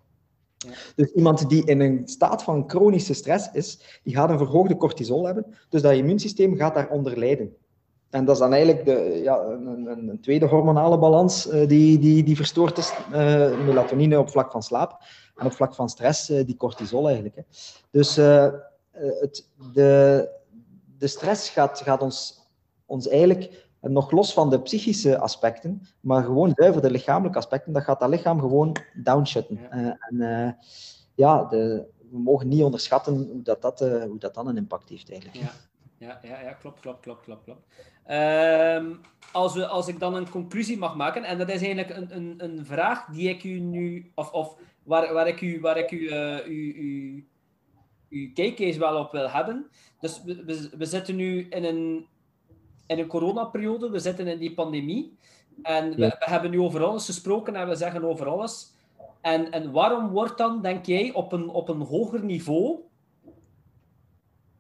Ja. Dus iemand die in een staat van chronische stress is, die gaat een verhoogde cortisol hebben. Dus dat immuunsysteem gaat daaronder lijden. En dat is dan eigenlijk de, ja, een, een, een tweede hormonale balans uh, die, die, die verstoord is. melatonine op vlak van slaap. En op vlak van stress, uh, die cortisol eigenlijk. Hè. Dus uh, het, de, de stress gaat, gaat ons, ons eigenlijk, nog los van de psychische aspecten, maar gewoon zuiver de lichamelijke aspecten, dat gaat dat lichaam gewoon downshutten. Ja. en ja, de, we mogen niet onderschatten hoe dat, dat, hoe dat dan een impact heeft eigenlijk. Ja. Ja, ja, ja, klopt, klopt, klopt, klopt, klopt. Um, als, we, als ik dan een conclusie mag maken, en dat is eigenlijk een, een, een vraag die ik u nu, of, of waar, waar ik u, waar ik u, uh, u, u, uw kijkcase wel op wil hebben. Dus we, we, we zitten nu in een, in een coronaperiode, we zitten in die pandemie. En we, we, hebben nu over alles gesproken en we zeggen over alles. En, en waarom wordt dan, denk jij, op een, op een hoger niveau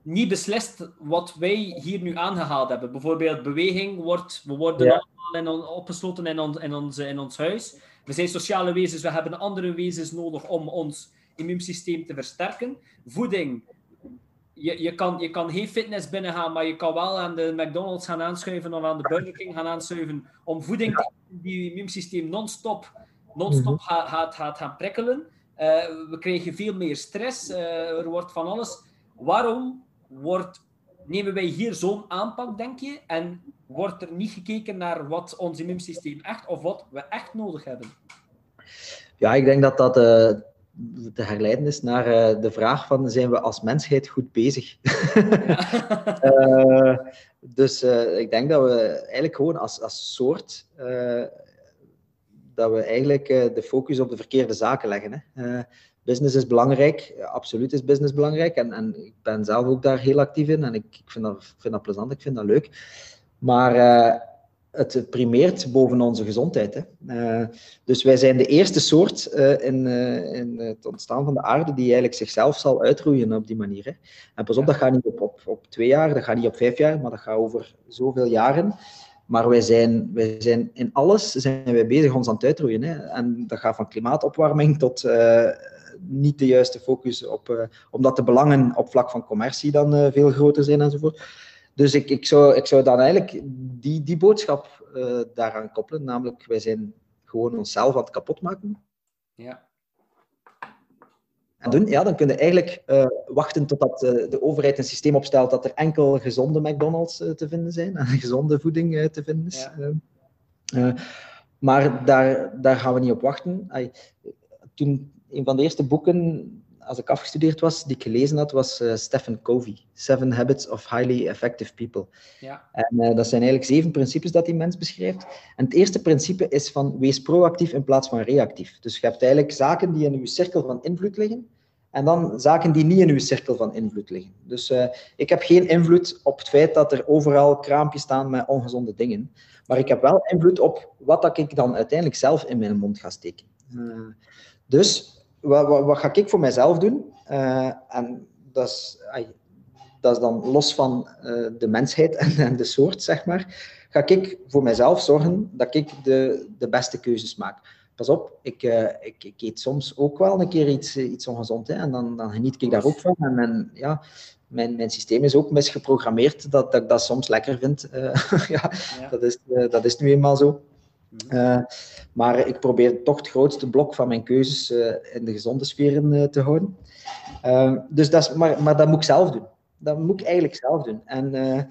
niet beslist wat wij hier nu aangehaald hebben? Bijvoorbeeld beweging wordt, we worden ja. allemaal in, opgesloten in, on, in, ons, in ons huis. We zijn sociale wezens, we hebben andere wezens nodig om ons immuunsysteem te versterken. Voeding. Je, je, kan, je kan geen fitness binnengaan, maar je kan wel aan de McDonald's gaan aanschuiven of aan de Burger King gaan aanschuiven om voeding te die je immuunsysteem non-stop non-stop mm -hmm. gaat, gaat, gaat gaan prikkelen. Uh, we krijgen veel meer stress, uh, er wordt van alles. Waarom wordt, nemen wij hier zo'n aanpak, denk je? En wordt er niet gekeken naar wat ons immuunsysteem echt, of wat we echt nodig hebben? Ja, ik denk dat dat uh, te herleiden is naar uh, de vraag van zijn we als mensheid goed bezig? Ja. uh, dus ik denk dat we eigenlijk gewoon als, als soort dat we eigenlijk de focus op de verkeerde zaken leggen. Hè? Business is belangrijk, absoluut is business belangrijk. En, en ik ben zelf ook daar heel actief in en ik, ik vind, dat, vind dat plezant, ik vind dat leuk. Maar uh, het primeert boven onze gezondheid. Hè. Uh, dus wij zijn de eerste soort uh, in, in, het ontstaan van de aarde die eigenlijk zichzelf zal uitroeien op die manier. Hè. En pas op, dat gaat niet op, op, op twee jaar, dat gaat niet op vijf jaar, maar dat gaat over zoveel jaren. Maar wij zijn, wij zijn in alles zijn wij bezig ons aan het uitroeien. Hè. En dat gaat van klimaatopwarming tot uh, niet de juiste focus op, uh, omdat de belangen op vlak van commercie dan uh, veel groter zijn enzovoort. Dus ik, ik, zou, ik zou dan eigenlijk die, die boodschap daaraan koppelen, namelijk wij zijn gewoon onszelf aan het kapotmaken. Ja en doen, ja, dan kun je eigenlijk uh, wachten totdat uh, de overheid een systeem opstelt dat er enkel gezonde McDonald's uh, te vinden zijn en gezonde voeding te vinden is. Ja. maar daar, daar gaan we niet op wachten. Toen een van de eerste boeken, als ik afgestudeerd was, die ik gelezen had, was Stephen Covey, Seven Habits of Highly Effective People. Ja. En dat zijn eigenlijk zeven principes dat die mens beschrijft. En het eerste principe is van wees proactief in plaats van reactief. Dus je hebt eigenlijk zaken die in je cirkel van invloed liggen, en dan zaken die niet in uw cirkel van invloed liggen. Dus uh, ik heb geen invloed op het feit dat er overal kraampjes staan met ongezonde dingen. Maar ik heb wel invloed op wat dat ik dan uiteindelijk zelf in mijn mond ga steken. Uh, dus wat, wat, wat, ga ik voor mijzelf doen? Uh, en dat is, dat is dan los van de mensheid en, en, de soort, zeg maar. Ga ik voor mijzelf zorgen dat ik de, de beste keuzes maak pas op, ik, uh, ik, ik, eet soms ook wel een keer iets, eh, iets ongezond. Hè, en dan, dan geniet ik daar ook van. En, en ja, mijn, mijn systeem is ook misgeprogrammeerd dat, dat ik dat soms lekker vind. Uh, ja, ja, Dat, is, uh, dat is nu eenmaal zo. Uh, maar ik probeer toch het grootste blok van mijn keuzes in de gezonde sferen te houden. dus dat is, maar, maar dat moet ik zelf doen. Dat moet ik eigenlijk zelf doen. En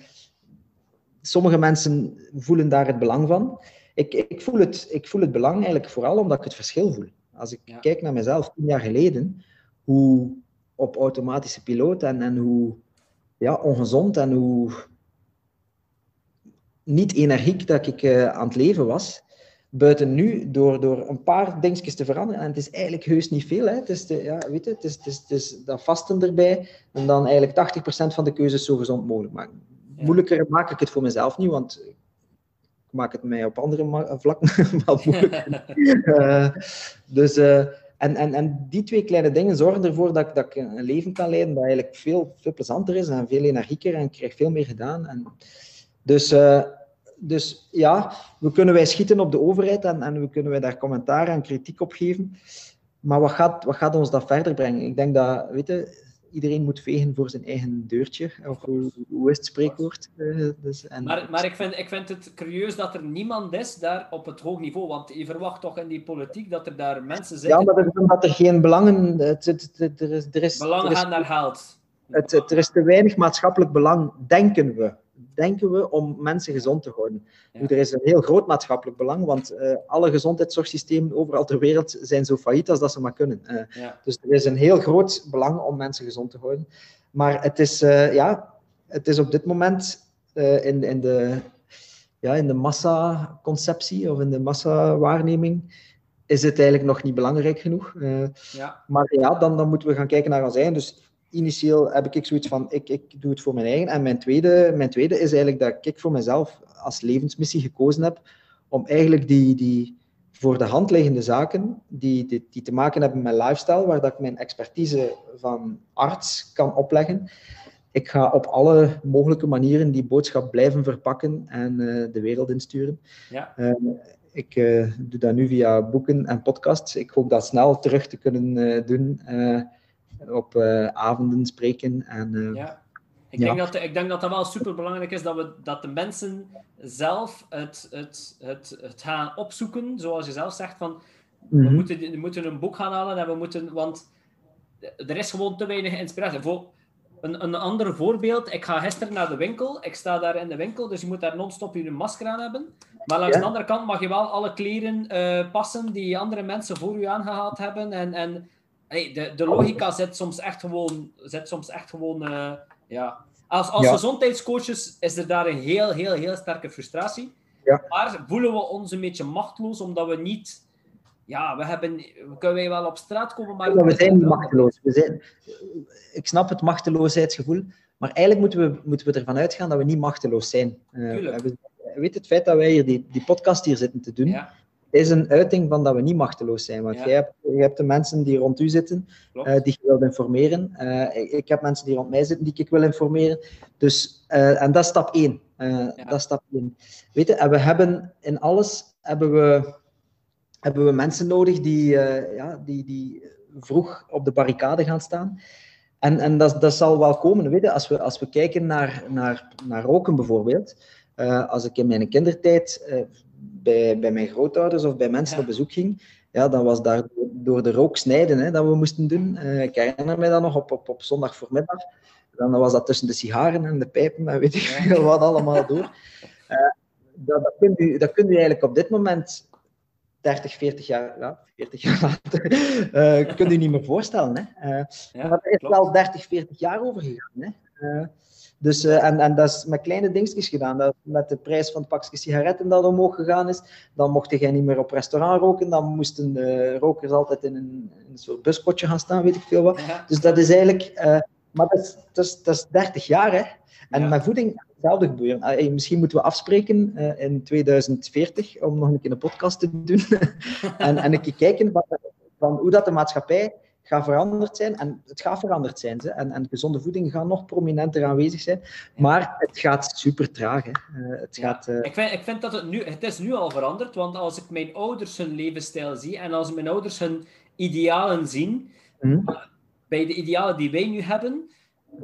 sommige mensen voelen daar het belang van ik, ik, voel het, ik voel het belang eigenlijk vooral omdat ik het verschil voel. Als ik kijk naar mezelf tien jaar geleden, hoe op automatische piloot en, en hoe ja, ongezond en hoe niet energiek dat ik aan het leven was, buiten nu door, door een paar dingetjes te veranderen. En het is eigenlijk heus niet veel. Hè. Het, is de, ja, weet je, het, is, het, is, het is dat vasten erbij en dan eigenlijk 80% van de keuzes zo gezond mogelijk maken. Moeilijker maak ik het voor mezelf niet, want maak het mij op andere vlakken wel moeilijk. uh, dus, uh, en, en, en die twee kleine dingen zorgen ervoor dat, dat ik een leven kan leiden dat eigenlijk veel, veel plezanter is en veel energieker en ik krijg veel meer gedaan. En dus, uh, dus ja, we kunnen wij schieten op de overheid en, en we kunnen wij daar commentaar en kritiek op geven. Maar wat gaat, wat gaat ons dat verder brengen? Ik denk dat, weet je, iedereen moet vegen voor zijn eigen deurtje. Of hoe, hoe is het spreekwoord? Uh, dus, en... maar maar ik, vind, ik vind het curieus dat er niemand is daar op het hoog niveau. Want je verwacht toch in die politiek dat er daar mensen zijn. Ja, maar dat is omdat er geen belangen... Het, het, het, er is, er is, belangen er is, gaan naar geld. Het, er is te weinig maatschappelijk belang, denken we denken we, om mensen gezond te houden. Ja. er is een heel groot maatschappelijk belang, want uh, alle gezondheidszorgsystemen overal ter wereld zijn zo failliet als dat ze maar kunnen. Uh, ja. Dus er is een heel groot belang om mensen gezond te houden. Maar het is, uh, ja, het is op dit moment in, in de, ja, in de massaconceptie of in de massawaarneming is het eigenlijk nog niet belangrijk genoeg. ja. Maar ja, dan, dan moeten we gaan kijken naar ons eigen. Dus initieel heb ik zoiets van, ik, ik doe het voor mijn eigen. En mijn tweede, mijn tweede is eigenlijk dat ik voor mezelf als levensmissie gekozen heb om eigenlijk die, die voor de hand liggende zaken, die, die, die te maken hebben met lifestyle, waar dat ik mijn expertise van arts kan opleggen, ik ga op alle mogelijke manieren die boodschap blijven verpakken en uh, de wereld insturen. Ja. Uh, ik uh, doe dat nu via boeken en podcasts. Ik hoop dat snel terug te kunnen doen op uh, avonden spreken. En, uh, ja. Ik, ja. denk dat, ik denk dat dat wel super belangrijk is dat, we, dat de mensen zelf het, het, het, het gaan opzoeken, zoals je zelf zegt, van mm-hmm. we, moeten, we moeten een boek gaan halen en we moeten, want er is gewoon te weinig inspiratie. Voor een, een ander voorbeeld, ik ga gisteren naar de winkel, ik sta daar in de winkel, dus je moet daar non-stop je masker aan hebben. Maar langs ja. de andere kant mag je wel alle kleren uh, passen die andere mensen voor je aangehaald hebben en, en Hey, de, de logica zit soms echt gewoon, zit soms echt gewoon uh, ja. Als, als ja. gezondheidscoaches is er daar een heel, heel, heel sterke frustratie. Ja. Maar voelen we ons een beetje machteloos omdat we niet ja, we hebben, kunnen wij wel op straat komen, maar... we zijn niet machteloos. We zijn, ik snap het machteloosheidsgevoel, maar eigenlijk moeten we, moeten we ervan uitgaan dat we niet machteloos zijn. Uh, weet het feit dat wij hier die, die podcast hier zitten te doen, ja. Is een uiting van dat we niet machteloos zijn. Want jij, hebt, jij hebt de mensen die rond u zitten, uh, die je wilt informeren. Uh, ik heb mensen die rond mij zitten die ik wil informeren. Dus, en dat is stap één. Ja. Dat is stap één. Weet je, en we hebben in alles hebben we hebben we mensen nodig die, ja, die, die vroeg op de barricade gaan staan. En, en dat, dat zal wel komen. Weet je, als, we, als we kijken naar, naar, naar roken bijvoorbeeld. Als ik in mijn kindertijd bij, bij mijn grootouders of bij mensen op bezoek ging, ja, dan was daar door de rook snijden hè, dat we moesten doen. ik herinner me dat nog op, op, op zondag voormiddag. Dan was dat tussen de sigaren en de pijpen en weet ik veel wat allemaal door. dat, dat, kun je, dat kun je eigenlijk op dit moment 30, 40 jaar, ja, 40 jaar later, uh, kun je niet meer voorstellen. Hè? Uh, ja, maar er is wel 30, 40 jaar over gegaan. Hè? Uh, dus, en, en dat is met kleine dingetjes gedaan. Dat met de prijs van het pakje sigaretten dat omhoog gegaan is, dan mocht je niet meer op restaurant roken. Dan moesten de rokers altijd in een, in een soort buspotje gaan staan, weet ik veel wat. Dus dat is eigenlijk... maar dat is, dat, is, dat is 30 jaar, hè. En met voeding hetzelfde gebeuren. misschien moeten we afspreken uh, in 2040 om nog een keer een podcast te doen. en, en een keer kijken van, van, hoe dat de maatschappij gaat veranderd zijn. En het gaat veranderd zijn. Ze. En, en gezonde voeding gaat nog prominenter aanwezig zijn. Maar het gaat super traag. Hè. Uh, het gaat, uh... ik, vind, ik vind dat het nu... Het is nu al veranderd. Want als ik mijn ouders hun levensstijl zie en als mijn ouders hun idealen zien... Mm. Bij de idealen die wij nu hebben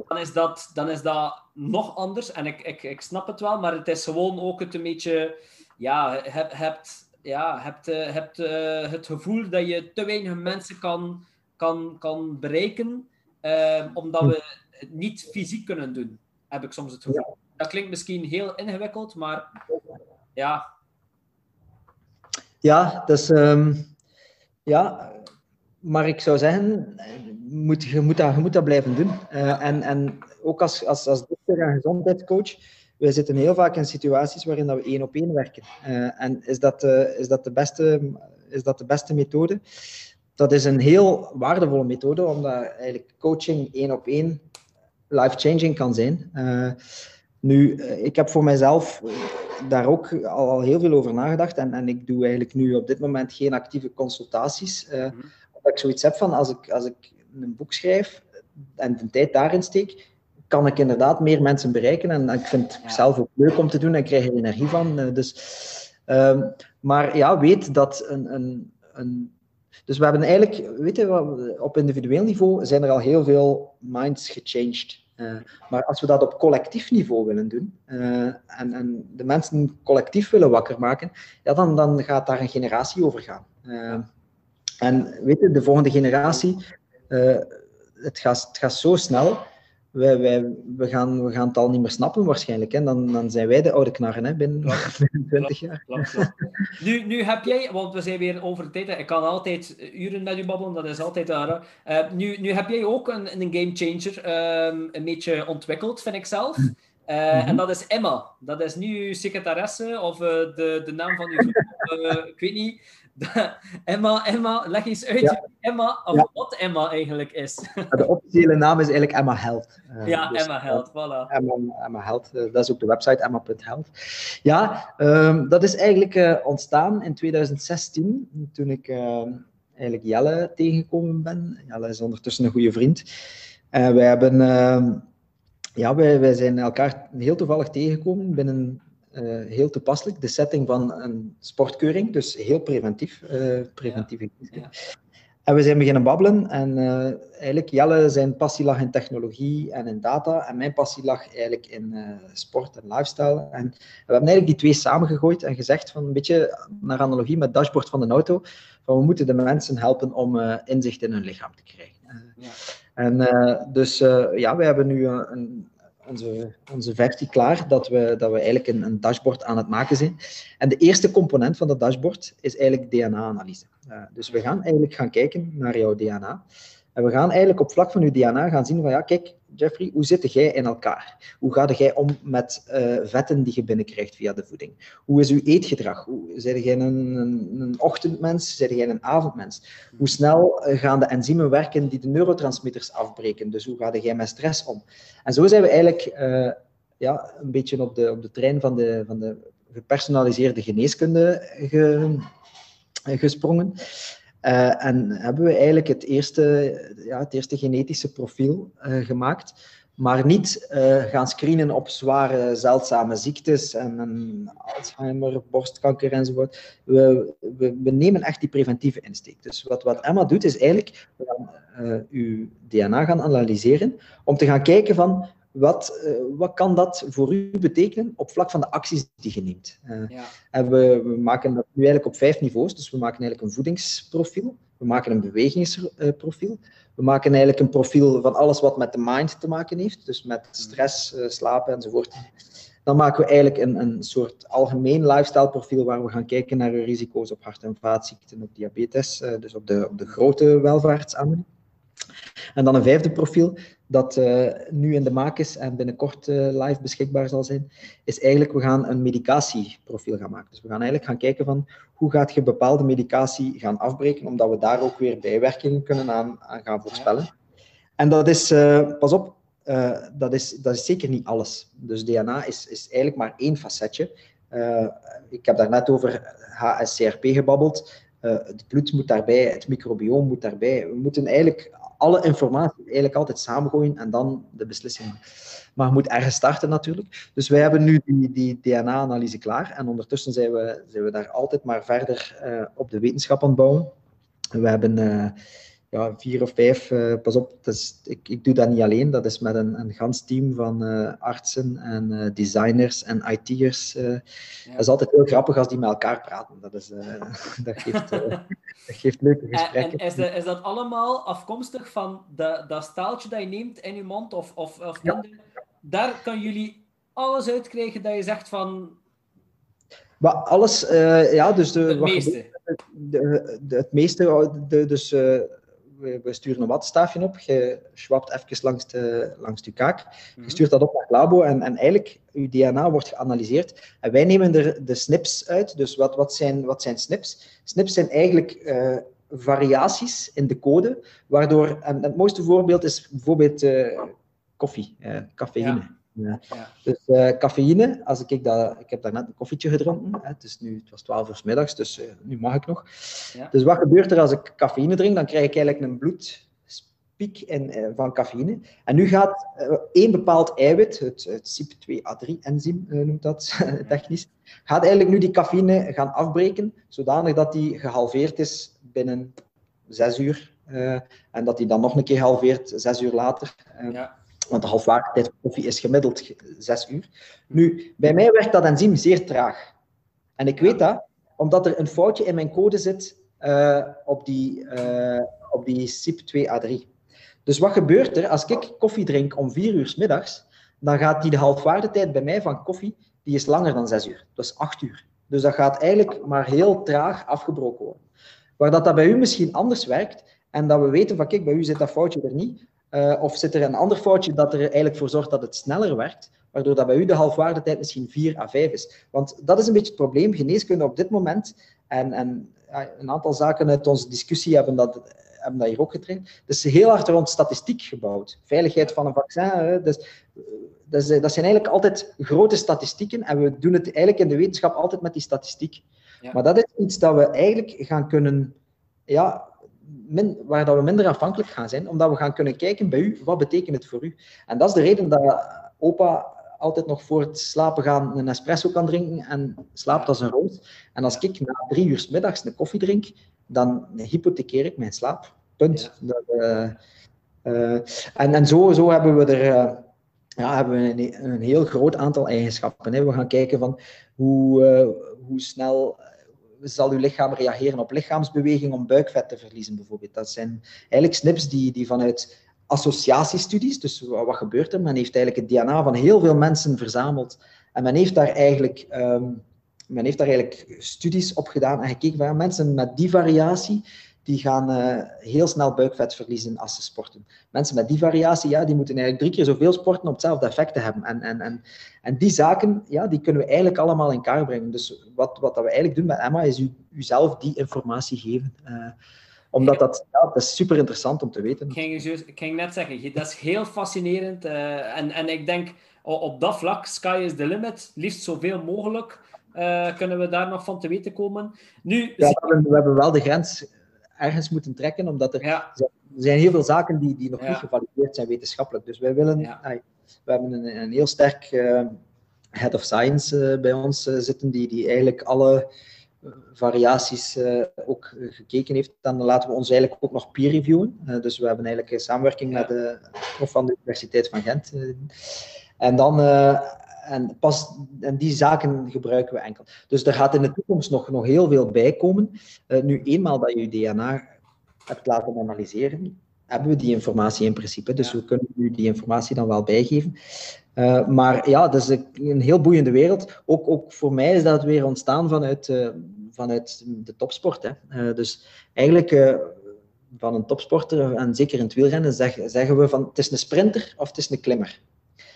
dan is dat, dan is dat nog anders. En ik, ik, ik snap het wel, maar het is gewoon ook het een beetje... Ja, heb, hebt, ja, hebt, hebt uh, het gevoel dat je te weinig mensen kan, kan, kan bereiken, uh, omdat we het niet fysiek kunnen doen, heb ik soms het gevoel. Dat klinkt misschien heel ingewikkeld, maar ja. Ja, dus... Um, ja, maar ik zou zeggen, moet, je, moet dat, je moet dat blijven doen. Uh, en, en ook als, als, als dokter en gezondheidscoach, wij zitten heel vaak in situaties waarin dat we één op één werken. Uh, en is dat, uh, is, dat de beste, is dat de beste methode? Dat is een heel waardevolle methode, omdat eigenlijk coaching één op één life-changing kan zijn. nu, ik heb voor mijzelf daar ook al, al, heel veel over nagedacht en, en ik doe eigenlijk nu op dit moment geen actieve consultaties. Mm omdat ik zoiets heb van, als ik, als ik een boek schrijf en de tijd daarin steek, kan ik inderdaad meer mensen bereiken. En ik vind het zelf ook leuk om te doen en krijg er energie van. Eh, dus, uh, maar ja, weet dat een, een, een dus we hebben eigenlijk, weet je, op individueel niveau zijn er al heel veel minds gechanged. Uh, maar als we dat op collectief niveau willen doen uh, en, en, de mensen collectief willen wakker maken, ja, dan, dan gaat daar een generatie over gaan. Uh, en weet je, de volgende generatie, het, gaat, het gaat zo snel. Wij, wij, we, gaan, we gaan het al niet meer snappen waarschijnlijk. Hè. Dan, dan zijn wij de oude knarren hè, binnen, binnen 20 jaar. nu, nu heb jij, want we zijn weer over tijd. Ik kan altijd uren met u babbelen, dat is altijd daar. Uh, nu, nu heb jij ook een, een game changer um, een beetje ontwikkeld, vind ik zelf. Uh, mm -hmm. En dat is Emma. Dat is nu uw secretaresse of uh, de, de naam van uw ik weet niet. Emma, Emma, leg eens uit Emma, of wat Emma eigenlijk is. de officiële naam is eigenlijk Emma Health. Uh, ja, dus, Emma Health, voilà. Emma, Emma Health, uh, dat is ook de website, emma.health. Ja, um, dat is eigenlijk uh, ontstaan in 2016, toen ik ehm, eigenlijk Jelle tegengekomen ben. Jelle is ondertussen een goede vriend. En wij hebben... Ehm, ja, wij, wij zijn elkaar heel toevallig tegengekomen binnen heel toepasselijk. De setting van een sportkeuring, dus heel preventief. Uh, preventief ja. En we zijn beginnen babbelen en uh, eigenlijk Jelle zijn passie lag in technologie en in data en mijn passie lag eigenlijk in sport en lifestyle. En we hebben eigenlijk die twee samengegooid en gezegd van een beetje naar analogie met het dashboard van een auto, van we moeten de mensen helpen om inzicht in hun lichaam te krijgen. Ja. En dus ja, we hebben nu een, onze, onze versie klaar, dat we, dat we eigenlijk een, een, dashboard aan het maken zijn. En de eerste component van dat dashboard is eigenlijk DNA-analyse. Uh, dus we gaan eigenlijk gaan kijken naar jouw DNA. En we gaan eigenlijk op vlak van uw DNA gaan zien van ja, kijk, Jeffrey, hoe zit jij in elkaar? Hoe ga jij om met uh, vetten die je binnenkrijgt via de voeding? Hoe is uw eetgedrag? Hoe, jij een, een, een ochtendmens? Zijn jij een avondmens? Hoe snel eh, gaan de enzymen werken die de neurotransmitters afbreken? Dus hoe ga jij met stress om? En zo zijn we eigenlijk uh, ja, een beetje op de, op de trein van de, van de gepersonaliseerde geneeskunde ge, gesprongen. Uh, en hebben we eigenlijk het eerste, ja, het eerste genetische profiel uh, gemaakt, maar niet uh, gaan screenen op zware, zeldzame ziektes en, en Alzheimer, borstkanker enzovoort. We, we, we, nemen echt die preventieve insteek. Dus wat, wat Emma doet, is eigenlijk we gaan, uw DNA gaan analyseren om te gaan kijken van wat, uh, wat kan dat voor u betekenen op vlak van de acties die je neemt? Ja. En we, we, maken dat nu eigenlijk op vijf niveaus. Dus we maken eigenlijk een voedingsprofiel, we maken een bewegingsprofiel, we maken eigenlijk een profiel van alles wat met de mind te maken heeft, dus met stress, uh, slapen enzovoort. Dan maken we eigenlijk een, een soort algemeen lifestyle profiel waar we gaan kijken naar de risico's op hart- en vaatziekten, op diabetes, dus op de, op de grote welvaartsaanbieding. En dan een vijfde profiel, dat uh, nu in de maak is en binnenkort uh, live beschikbaar zal zijn, is eigenlijk, we gaan een medicatieprofiel gaan maken. Dus we gaan eigenlijk gaan kijken van, hoe gaat je bepaalde medicatie gaan afbreken, omdat we daar ook weer bijwerkingen kunnen aan, aan gaan voorspellen. En dat is, uh, pas op, dat, is, dat is zeker niet alles. Dus DNA is, is eigenlijk maar één facetje. ik heb daar net over HSCRP gebabbeld. het bloed moet daarbij, het microbioom moet daarbij. We moeten eigenlijk alle informatie eigenlijk altijd samengooien en dan de beslissing Maar je moet ergens starten natuurlijk. Dus wij hebben nu die, die DNA-analyse klaar en ondertussen zijn we, zijn we daar altijd maar verder uh, op de wetenschap aan het bouwen. We hebben uh, ja, vier of vijf, uh, pas op, dus ik, ik doe dat niet alleen, dat is met een, een gans team van artsen en designers en IT'ers. Ja. Dat is altijd heel grappig als die met elkaar praten. Dat, is, dat geeft dat geeft leuke gesprekken. En, is, de, is, dat allemaal afkomstig van de, dat staaltje dat je neemt in je mond of, of, of ja. Daar kan jullie alles uitkrijgen dat je zegt van... Maar alles, uh, ja, dus de... Het meeste. De, de, het meeste, de, dus... Uh, we, we, sturen een wattenstaafje op, je schwapt even langs de, langs de kaak, je mhm. stuurt dat op naar het labo en, en eigenlijk, je DNA wordt geanalyseerd en wij nemen er de snips uit. Dus wat, wat, zijn, wat zijn snips? Snips zijn eigenlijk uh, variaties in de code, waardoor, en het mooiste voorbeeld is bijvoorbeeld uh, koffie, uh, cafeïne. Ja. Ja. ja. Dus uh, cafeïne, als ik, dat, ik heb daarnet een koffietje gedronken, hè, het, is nu, het was 12 uur s middags, dus uh, nu mag ik nog. Ja. Dus wat gebeurt er als ik cafeïne drink? Dan krijg ik eigenlijk een bloedspiek in, uh, van cafeïne. En nu gaat één bepaald eiwit, het, het CYP2A3-enzym noemt dat technisch, gaat eigenlijk nu die cafeïne gaan afbreken, zodanig dat die gehalveerd is binnen 6 uur. en dat die dan nog een keer halveert, 6 uur later. Ja. Want de halfwaardetijd van koffie is gemiddeld 6 uur. Nu, bij mij werkt dat enzym zeer traag. En ik weet dat omdat er een foutje in mijn code zit uh, op die, uh, op die CYP2A3. Dus wat gebeurt er als ik koffie drink om 4 uur middags? Dan gaat die de halfwaardetijd bij mij van koffie die is langer dan 6 uur. Dat is 8 uur. Dus dat gaat eigenlijk maar heel traag afgebroken worden. Waar dat, dat bij u misschien anders werkt en dat we weten van kijk, bij u zit dat foutje er niet, uh, of zit er een ander foutje dat er eigenlijk voor zorgt dat het sneller werkt, waardoor dat bij u de halfwaardetijd misschien 4 à 5 is? Want dat is een beetje het probleem. Geneeskunde op dit moment, en, en ja, een aantal zaken uit onze discussie hebben dat, hebben dat hier ook getraind, dus heel hard rond statistiek gebouwd. Veiligheid van een vaccin, dus, dus, dat zijn eigenlijk altijd grote statistieken en we doen het eigenlijk in de wetenschap altijd met die statistiek. Ja. Maar dat is iets dat we eigenlijk gaan kunnen ja, min, waar dat we minder afhankelijk gaan zijn, omdat we gaan kunnen kijken bij u, wat betekent het voor u? En dat is de reden dat opa altijd nog voor het slapen gaan een espresso kan drinken en slaapt als een roos. En als ik na drie uur s middags een koffie drink, dan hypothekeer ik mijn slaap. Punt. Dat, uh, uh, en en zo, zo hebben we er... Uh, ja, hebben we een, een, heel groot aantal eigenschappen. Hè. We gaan kijken van hoe, hoe snel zal uw lichaam reageren op lichaamsbeweging om buikvet te verliezen, bijvoorbeeld. Dat zijn eigenlijk snips die, die vanuit associatiestudies, dus wat, gebeurt er? Men heeft eigenlijk het DNA van heel veel mensen verzameld en men heeft daar eigenlijk, um, men heeft daar eigenlijk studies op gedaan en gekeken van mensen met die variatie, die gaan uh, heel snel buikvet verliezen als ze sporten. Mensen met die variatie, ja, die moeten eigenlijk drie keer zoveel sporten om hetzelfde effect te hebben. En, en, en, en die zaken, ja, die kunnen we eigenlijk allemaal in kaart brengen. Dus wat, wat dat we eigenlijk doen met Emma, is u, zelf die informatie geven. Uh, omdat dat, ja, dat is super interessant om te weten. Ik ging, ik ging net zeggen, dat is heel fascinerend. Uh, en, en ik denk, op dat vlak, sky is the limit. Liefst zoveel mogelijk. Uh, kunnen we daar nog van te weten komen? Nu, ja, we, hebben wel de grens ergens moeten trekken, omdat er, er zijn heel veel zaken die, die nog niet gevalideerd zijn wetenschappelijk. Dus wij willen, we hebben een, een heel sterk uh, head of science uh, bij ons zitten, die, die eigenlijk alle variaties ook gekeken heeft. Dan laten we ons eigenlijk ook nog peer reviewen. dus we hebben eigenlijk een samenwerking met de prof van de Universiteit van Gent. en dan en, pas, en die zaken gebruiken we enkel. Dus er gaat in de toekomst nog, nog heel veel bij komen. Uh, nu, eenmaal dat je je DNA hebt laten analyseren, hebben we die informatie in principe. Dus we kunnen u die informatie dan wel bijgeven. Uh, maar ja, dat is een, heel boeiende wereld. Ook, ook voor mij is dat weer ontstaan vanuit, uh, vanuit de topsport. Hè. dus eigenlijk van een topsporter, en zeker in het wielrennen, zeg, zeggen we van het is een sprinter of het is een klimmer.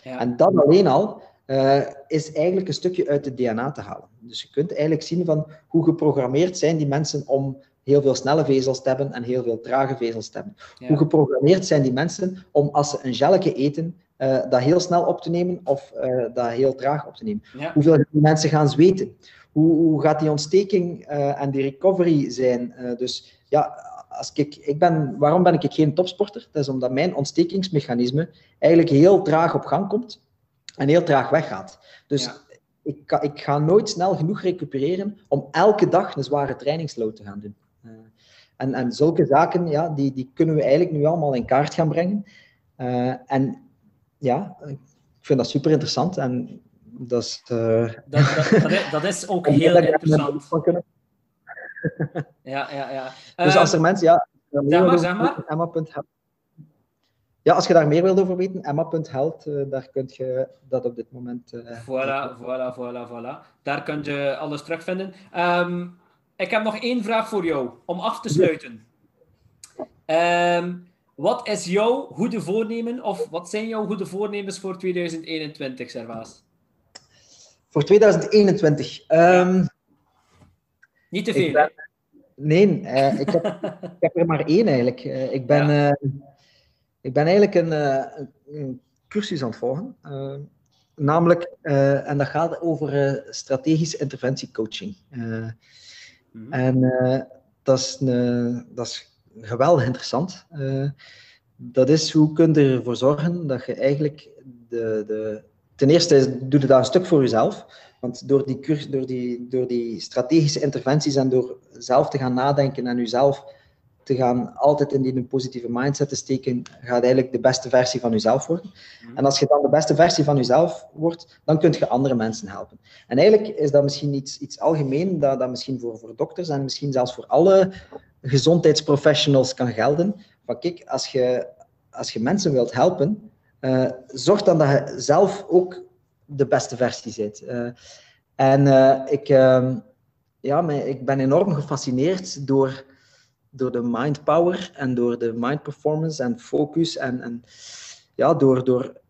Ja. En dat alleen al uh, is eigenlijk een stukje uit het DNA te halen. Dus je kunt eigenlijk zien van hoe geprogrammeerd zijn die mensen om heel veel snelle vezels te hebben en heel veel trage vezels te hebben. Hoe geprogrammeerd zijn die mensen om als ze een gelletje eten, uh, dat heel snel op te nemen of uh, dat heel traag op te nemen. Hoeveel die mensen gaan zweten? Hoe, hoe gaat die ontsteking en die recovery zijn? dus ja, als ik, ik ben, waarom ben ik geen topsporter? Dat is omdat mijn ontstekingsmechanisme eigenlijk heel traag op gang komt en heel traag weggaat. Dus ik, ik ga nooit snel genoeg recupereren om elke dag een zware trainingsload te gaan doen. Uh, en, en zulke zaken, ja, die, die kunnen we eigenlijk nu allemaal in kaart gaan brengen. Uh, en ja, ik vind dat super interessant. En dat is, uh, dat, dat, dat, is ook heel interessant. ja, ja, ja. Dus als er mensen, ja, zeg maar, zeg maar. Ja, als je daar meer wilt over weten, emma.health, uh, daar kun je dat op dit moment... Uh, voilà, voilà, voilà, voilà. Daar kun je alles terugvinden. Um, ik heb nog één vraag voor jou, om af te sluiten. Um, wat is jouw goede voornemen, of wat zijn jouw goede voornemens voor 2021, Servaas? Voor 2021? Um, ehm, Niet te veel, Nee, uh, ik, heb, ik heb er maar één eigenlijk. Uh, ik ben... Ja ik ben eigenlijk een, uh, een cursus aan het volgen. Uh, namelijk, uh, en dat gaat over strategische interventiecoaching. Mm -hmm. En dat, is een, dat is geweldig interessant. dat is hoe kun je ervoor zorgen dat je eigenlijk de, de ten eerste doe je dat een stuk voor jezelf. Want door die, cursus, door, die, door die strategische interventies en door zelf te gaan nadenken en jezelf te gaan altijd in die positieve mindset te steken, gaat eigenlijk de beste versie van jezelf worden. Mhm. En als je dan de beste versie van jezelf wordt, dan kun je andere mensen helpen. En eigenlijk is dat misschien iets, iets algemeen, dat, dat misschien voor, voor dokters en misschien zelfs voor alle gezondheidsprofessionals kan gelden. Van kijk, als je, als je mensen wilt helpen, uh, zorg dan dat je zelf ook de beste versie bent. Uh, en uh, ik, ehm, ja, ik ben enorm gefascineerd door door de mind power en door de mind performance en focus en, en ja, door, door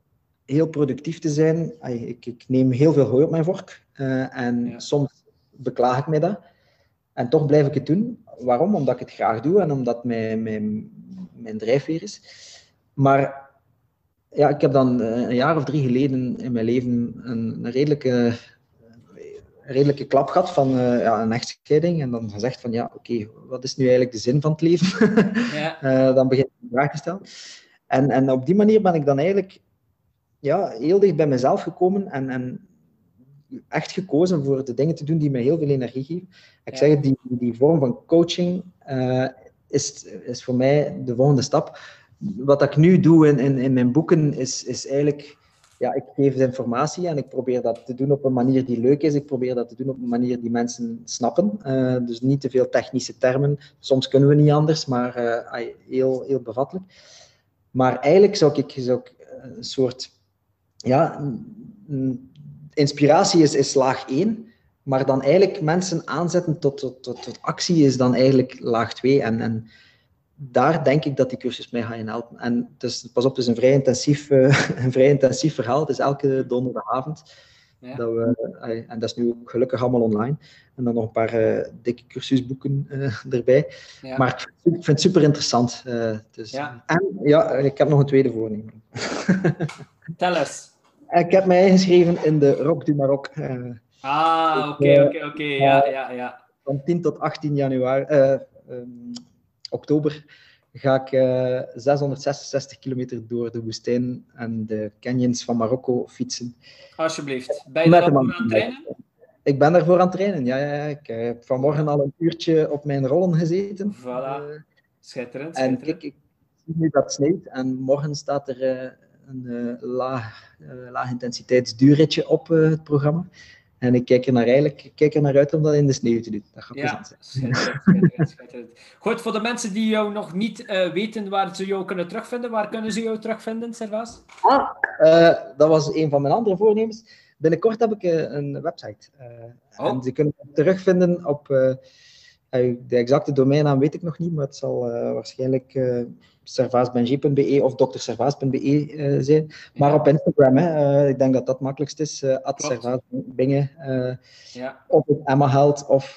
heel productief te zijn. Ik, ik neem heel veel hooi op mijn vork uh, en soms beklaag ik mij dat. En toch blijf ik het doen. Waarom? Omdat ik het graag doe en omdat mijn, mijn, mijn drijfveer is. Maar ja, ik heb dan eh, een jaar of drie geleden in mijn leven een, een redelijke redelijke klap gehad van uh, ja, een echtscheiding. En dan gezegd van, ja, oké, wat is nu eigenlijk de zin van het leven? ja. uh, dan begin ik de vraag te stellen. En, en op die manier ben ik dan eigenlijk ja, heel dicht bij mezelf gekomen en, en echt gekozen voor de dingen te doen die mij heel veel energie geven. Ik zeg die, die vorm van coaching uh, is, is voor mij de volgende stap. Wat ik nu doe in, in, in mijn boeken is, is eigenlijk ja, ik geef de informatie en ik probeer dat te doen op een manier die leuk is. Ik probeer dat te doen op een manier die mensen snappen. Uh, dus niet te veel technische termen. Soms kunnen we niet anders, maar uh, heel, heel bevattelijk. Maar eigenlijk zou ik, zou eh, een soort... Ja, inspiratie is, is laag 1. maar dan eigenlijk mensen aanzetten tot, tot, tot, tot actie is dan eigenlijk laag 2. En, en daar denk ik dat die cursus mij gaat helpen. En dus, pas op, het is een vrij intensief, uh, een vrij intensief verhaal. Het is elke donderdagavond. Ja. Dat we, en dat is nu ook gelukkig allemaal online. En dan nog een paar uh, dikke cursusboeken uh, erbij. Ja. Maar ik vind het super interessant. dus, ja. En ja, ik heb nog een tweede voornemen. Tel eens. Ik heb mij ingeschreven in de Rock du Maroc. ah, oké, oké, oké. Ja, ja, ja. Van 10 tot 18 januari, um, oktober ga ik uh, 666 kilometer door de woestijn en de canyons van Marokko fietsen. Alsjeblieft. Ben je daar aan het trainen? Ik ben daarvoor aan het trainen, ja. ja. Ik heb vanmorgen al een uurtje op mijn rollen gezeten. Voilà. Uh, schitterend, En kijk, ik zie nu dat het sneeuwt en morgen staat er uh, een uh, laag, laag intensiteitsduurritje op het programma. En ik kijk er naar, eigenlijk, kijk er naar uit om dat in de sneeuw te doen. Dat gaat ja, zijn. Goed, voor de mensen die jou nog niet uh, weten waar ze jou kunnen terugvinden, waar kunnen ze jou terugvinden, Servaas? Ah, uh, dat was een van mijn andere voornemens. Binnenkort heb ik uh, een website. Oh. En ze kunnen me terugvinden op... de exacte domeinnaam weet ik nog niet, maar het zal waarschijnlijk servaasbenji.be of dokterservaas.be uh, zijn. Maar ja. op Instagram, hè, uh, ik denk dat dat het makkelijkst is. Uh, servaasbingen. ja. Of het Emma Held of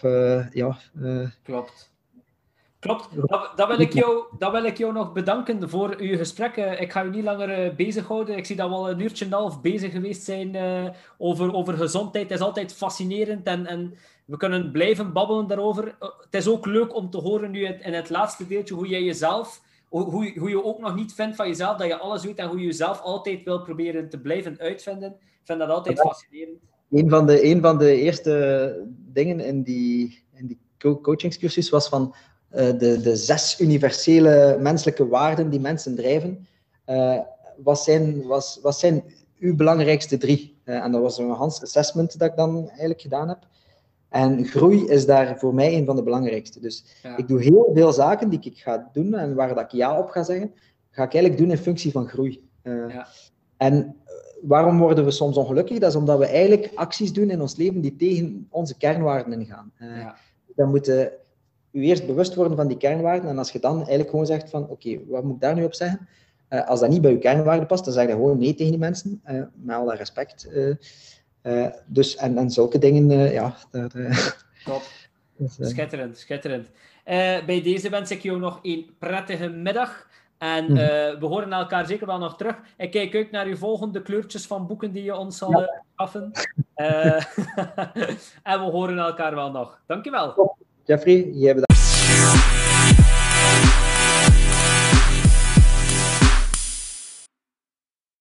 ja. Klopt. Klopt. Dat, dat, wil ik jou, dat wil ik jou nog bedanken voor uw gesprek. ik ga u niet langer bezighouden. Ik zie dat we al een uurtje en een half bezig geweest zijn over, over gezondheid. Het is altijd fascinerend en, en we kunnen blijven babbelen daarover. het is ook leuk om te horen nu in het laatste deeltje hoe jij jezelf hoe, hoe je ook nog niet vindt van jezelf dat je alles weet en hoe je jezelf altijd wil proberen te blijven uitvinden. Ik vind dat altijd fascinerend. Een van de, een van de eerste dingen in die, in die coachingscursus was van uh, de, de zes universele menselijke waarden die mensen drijven. Uh, wat, zijn, was, wat zijn uw belangrijkste drie? Uh, en dat was een Hans assessment dat ik dan eigenlijk gedaan heb. En groei is daar voor mij een van de belangrijkste. Dus ik doe heel veel zaken die ik ga doen en waar dat ik ja op ga zeggen, ga ik eigenlijk doen in functie van groei. Uh, ja. En eh, waarom worden we soms ongelukkig? Dat is omdat we eigenlijk acties doen in ons leven die tegen onze kernwaarden ingaan. Uh, ja. Dan moeten u eerst bewust worden van die kernwaarden en als je dan eigenlijk gewoon zegt van oké, wat moet ik daar nu op zeggen? Uh, als dat niet bij uw kernwaarden past, dan zeg je gewoon nee tegen die mensen, met alle respect. Uh, dus, en, en zulke dingen, uh, ja. Daar, uh, Top. Dus, schitterend, schitterend. bij deze wens ik jou nog een prettige middag. En mm -hmm. we horen elkaar zeker wel nog terug. Ik kijk uit naar uw volgende kleurtjes van boeken die je ons zal ja. schaffen. en we horen elkaar wel nog. Dankjewel. Top. Jeffrey, jij bedankt.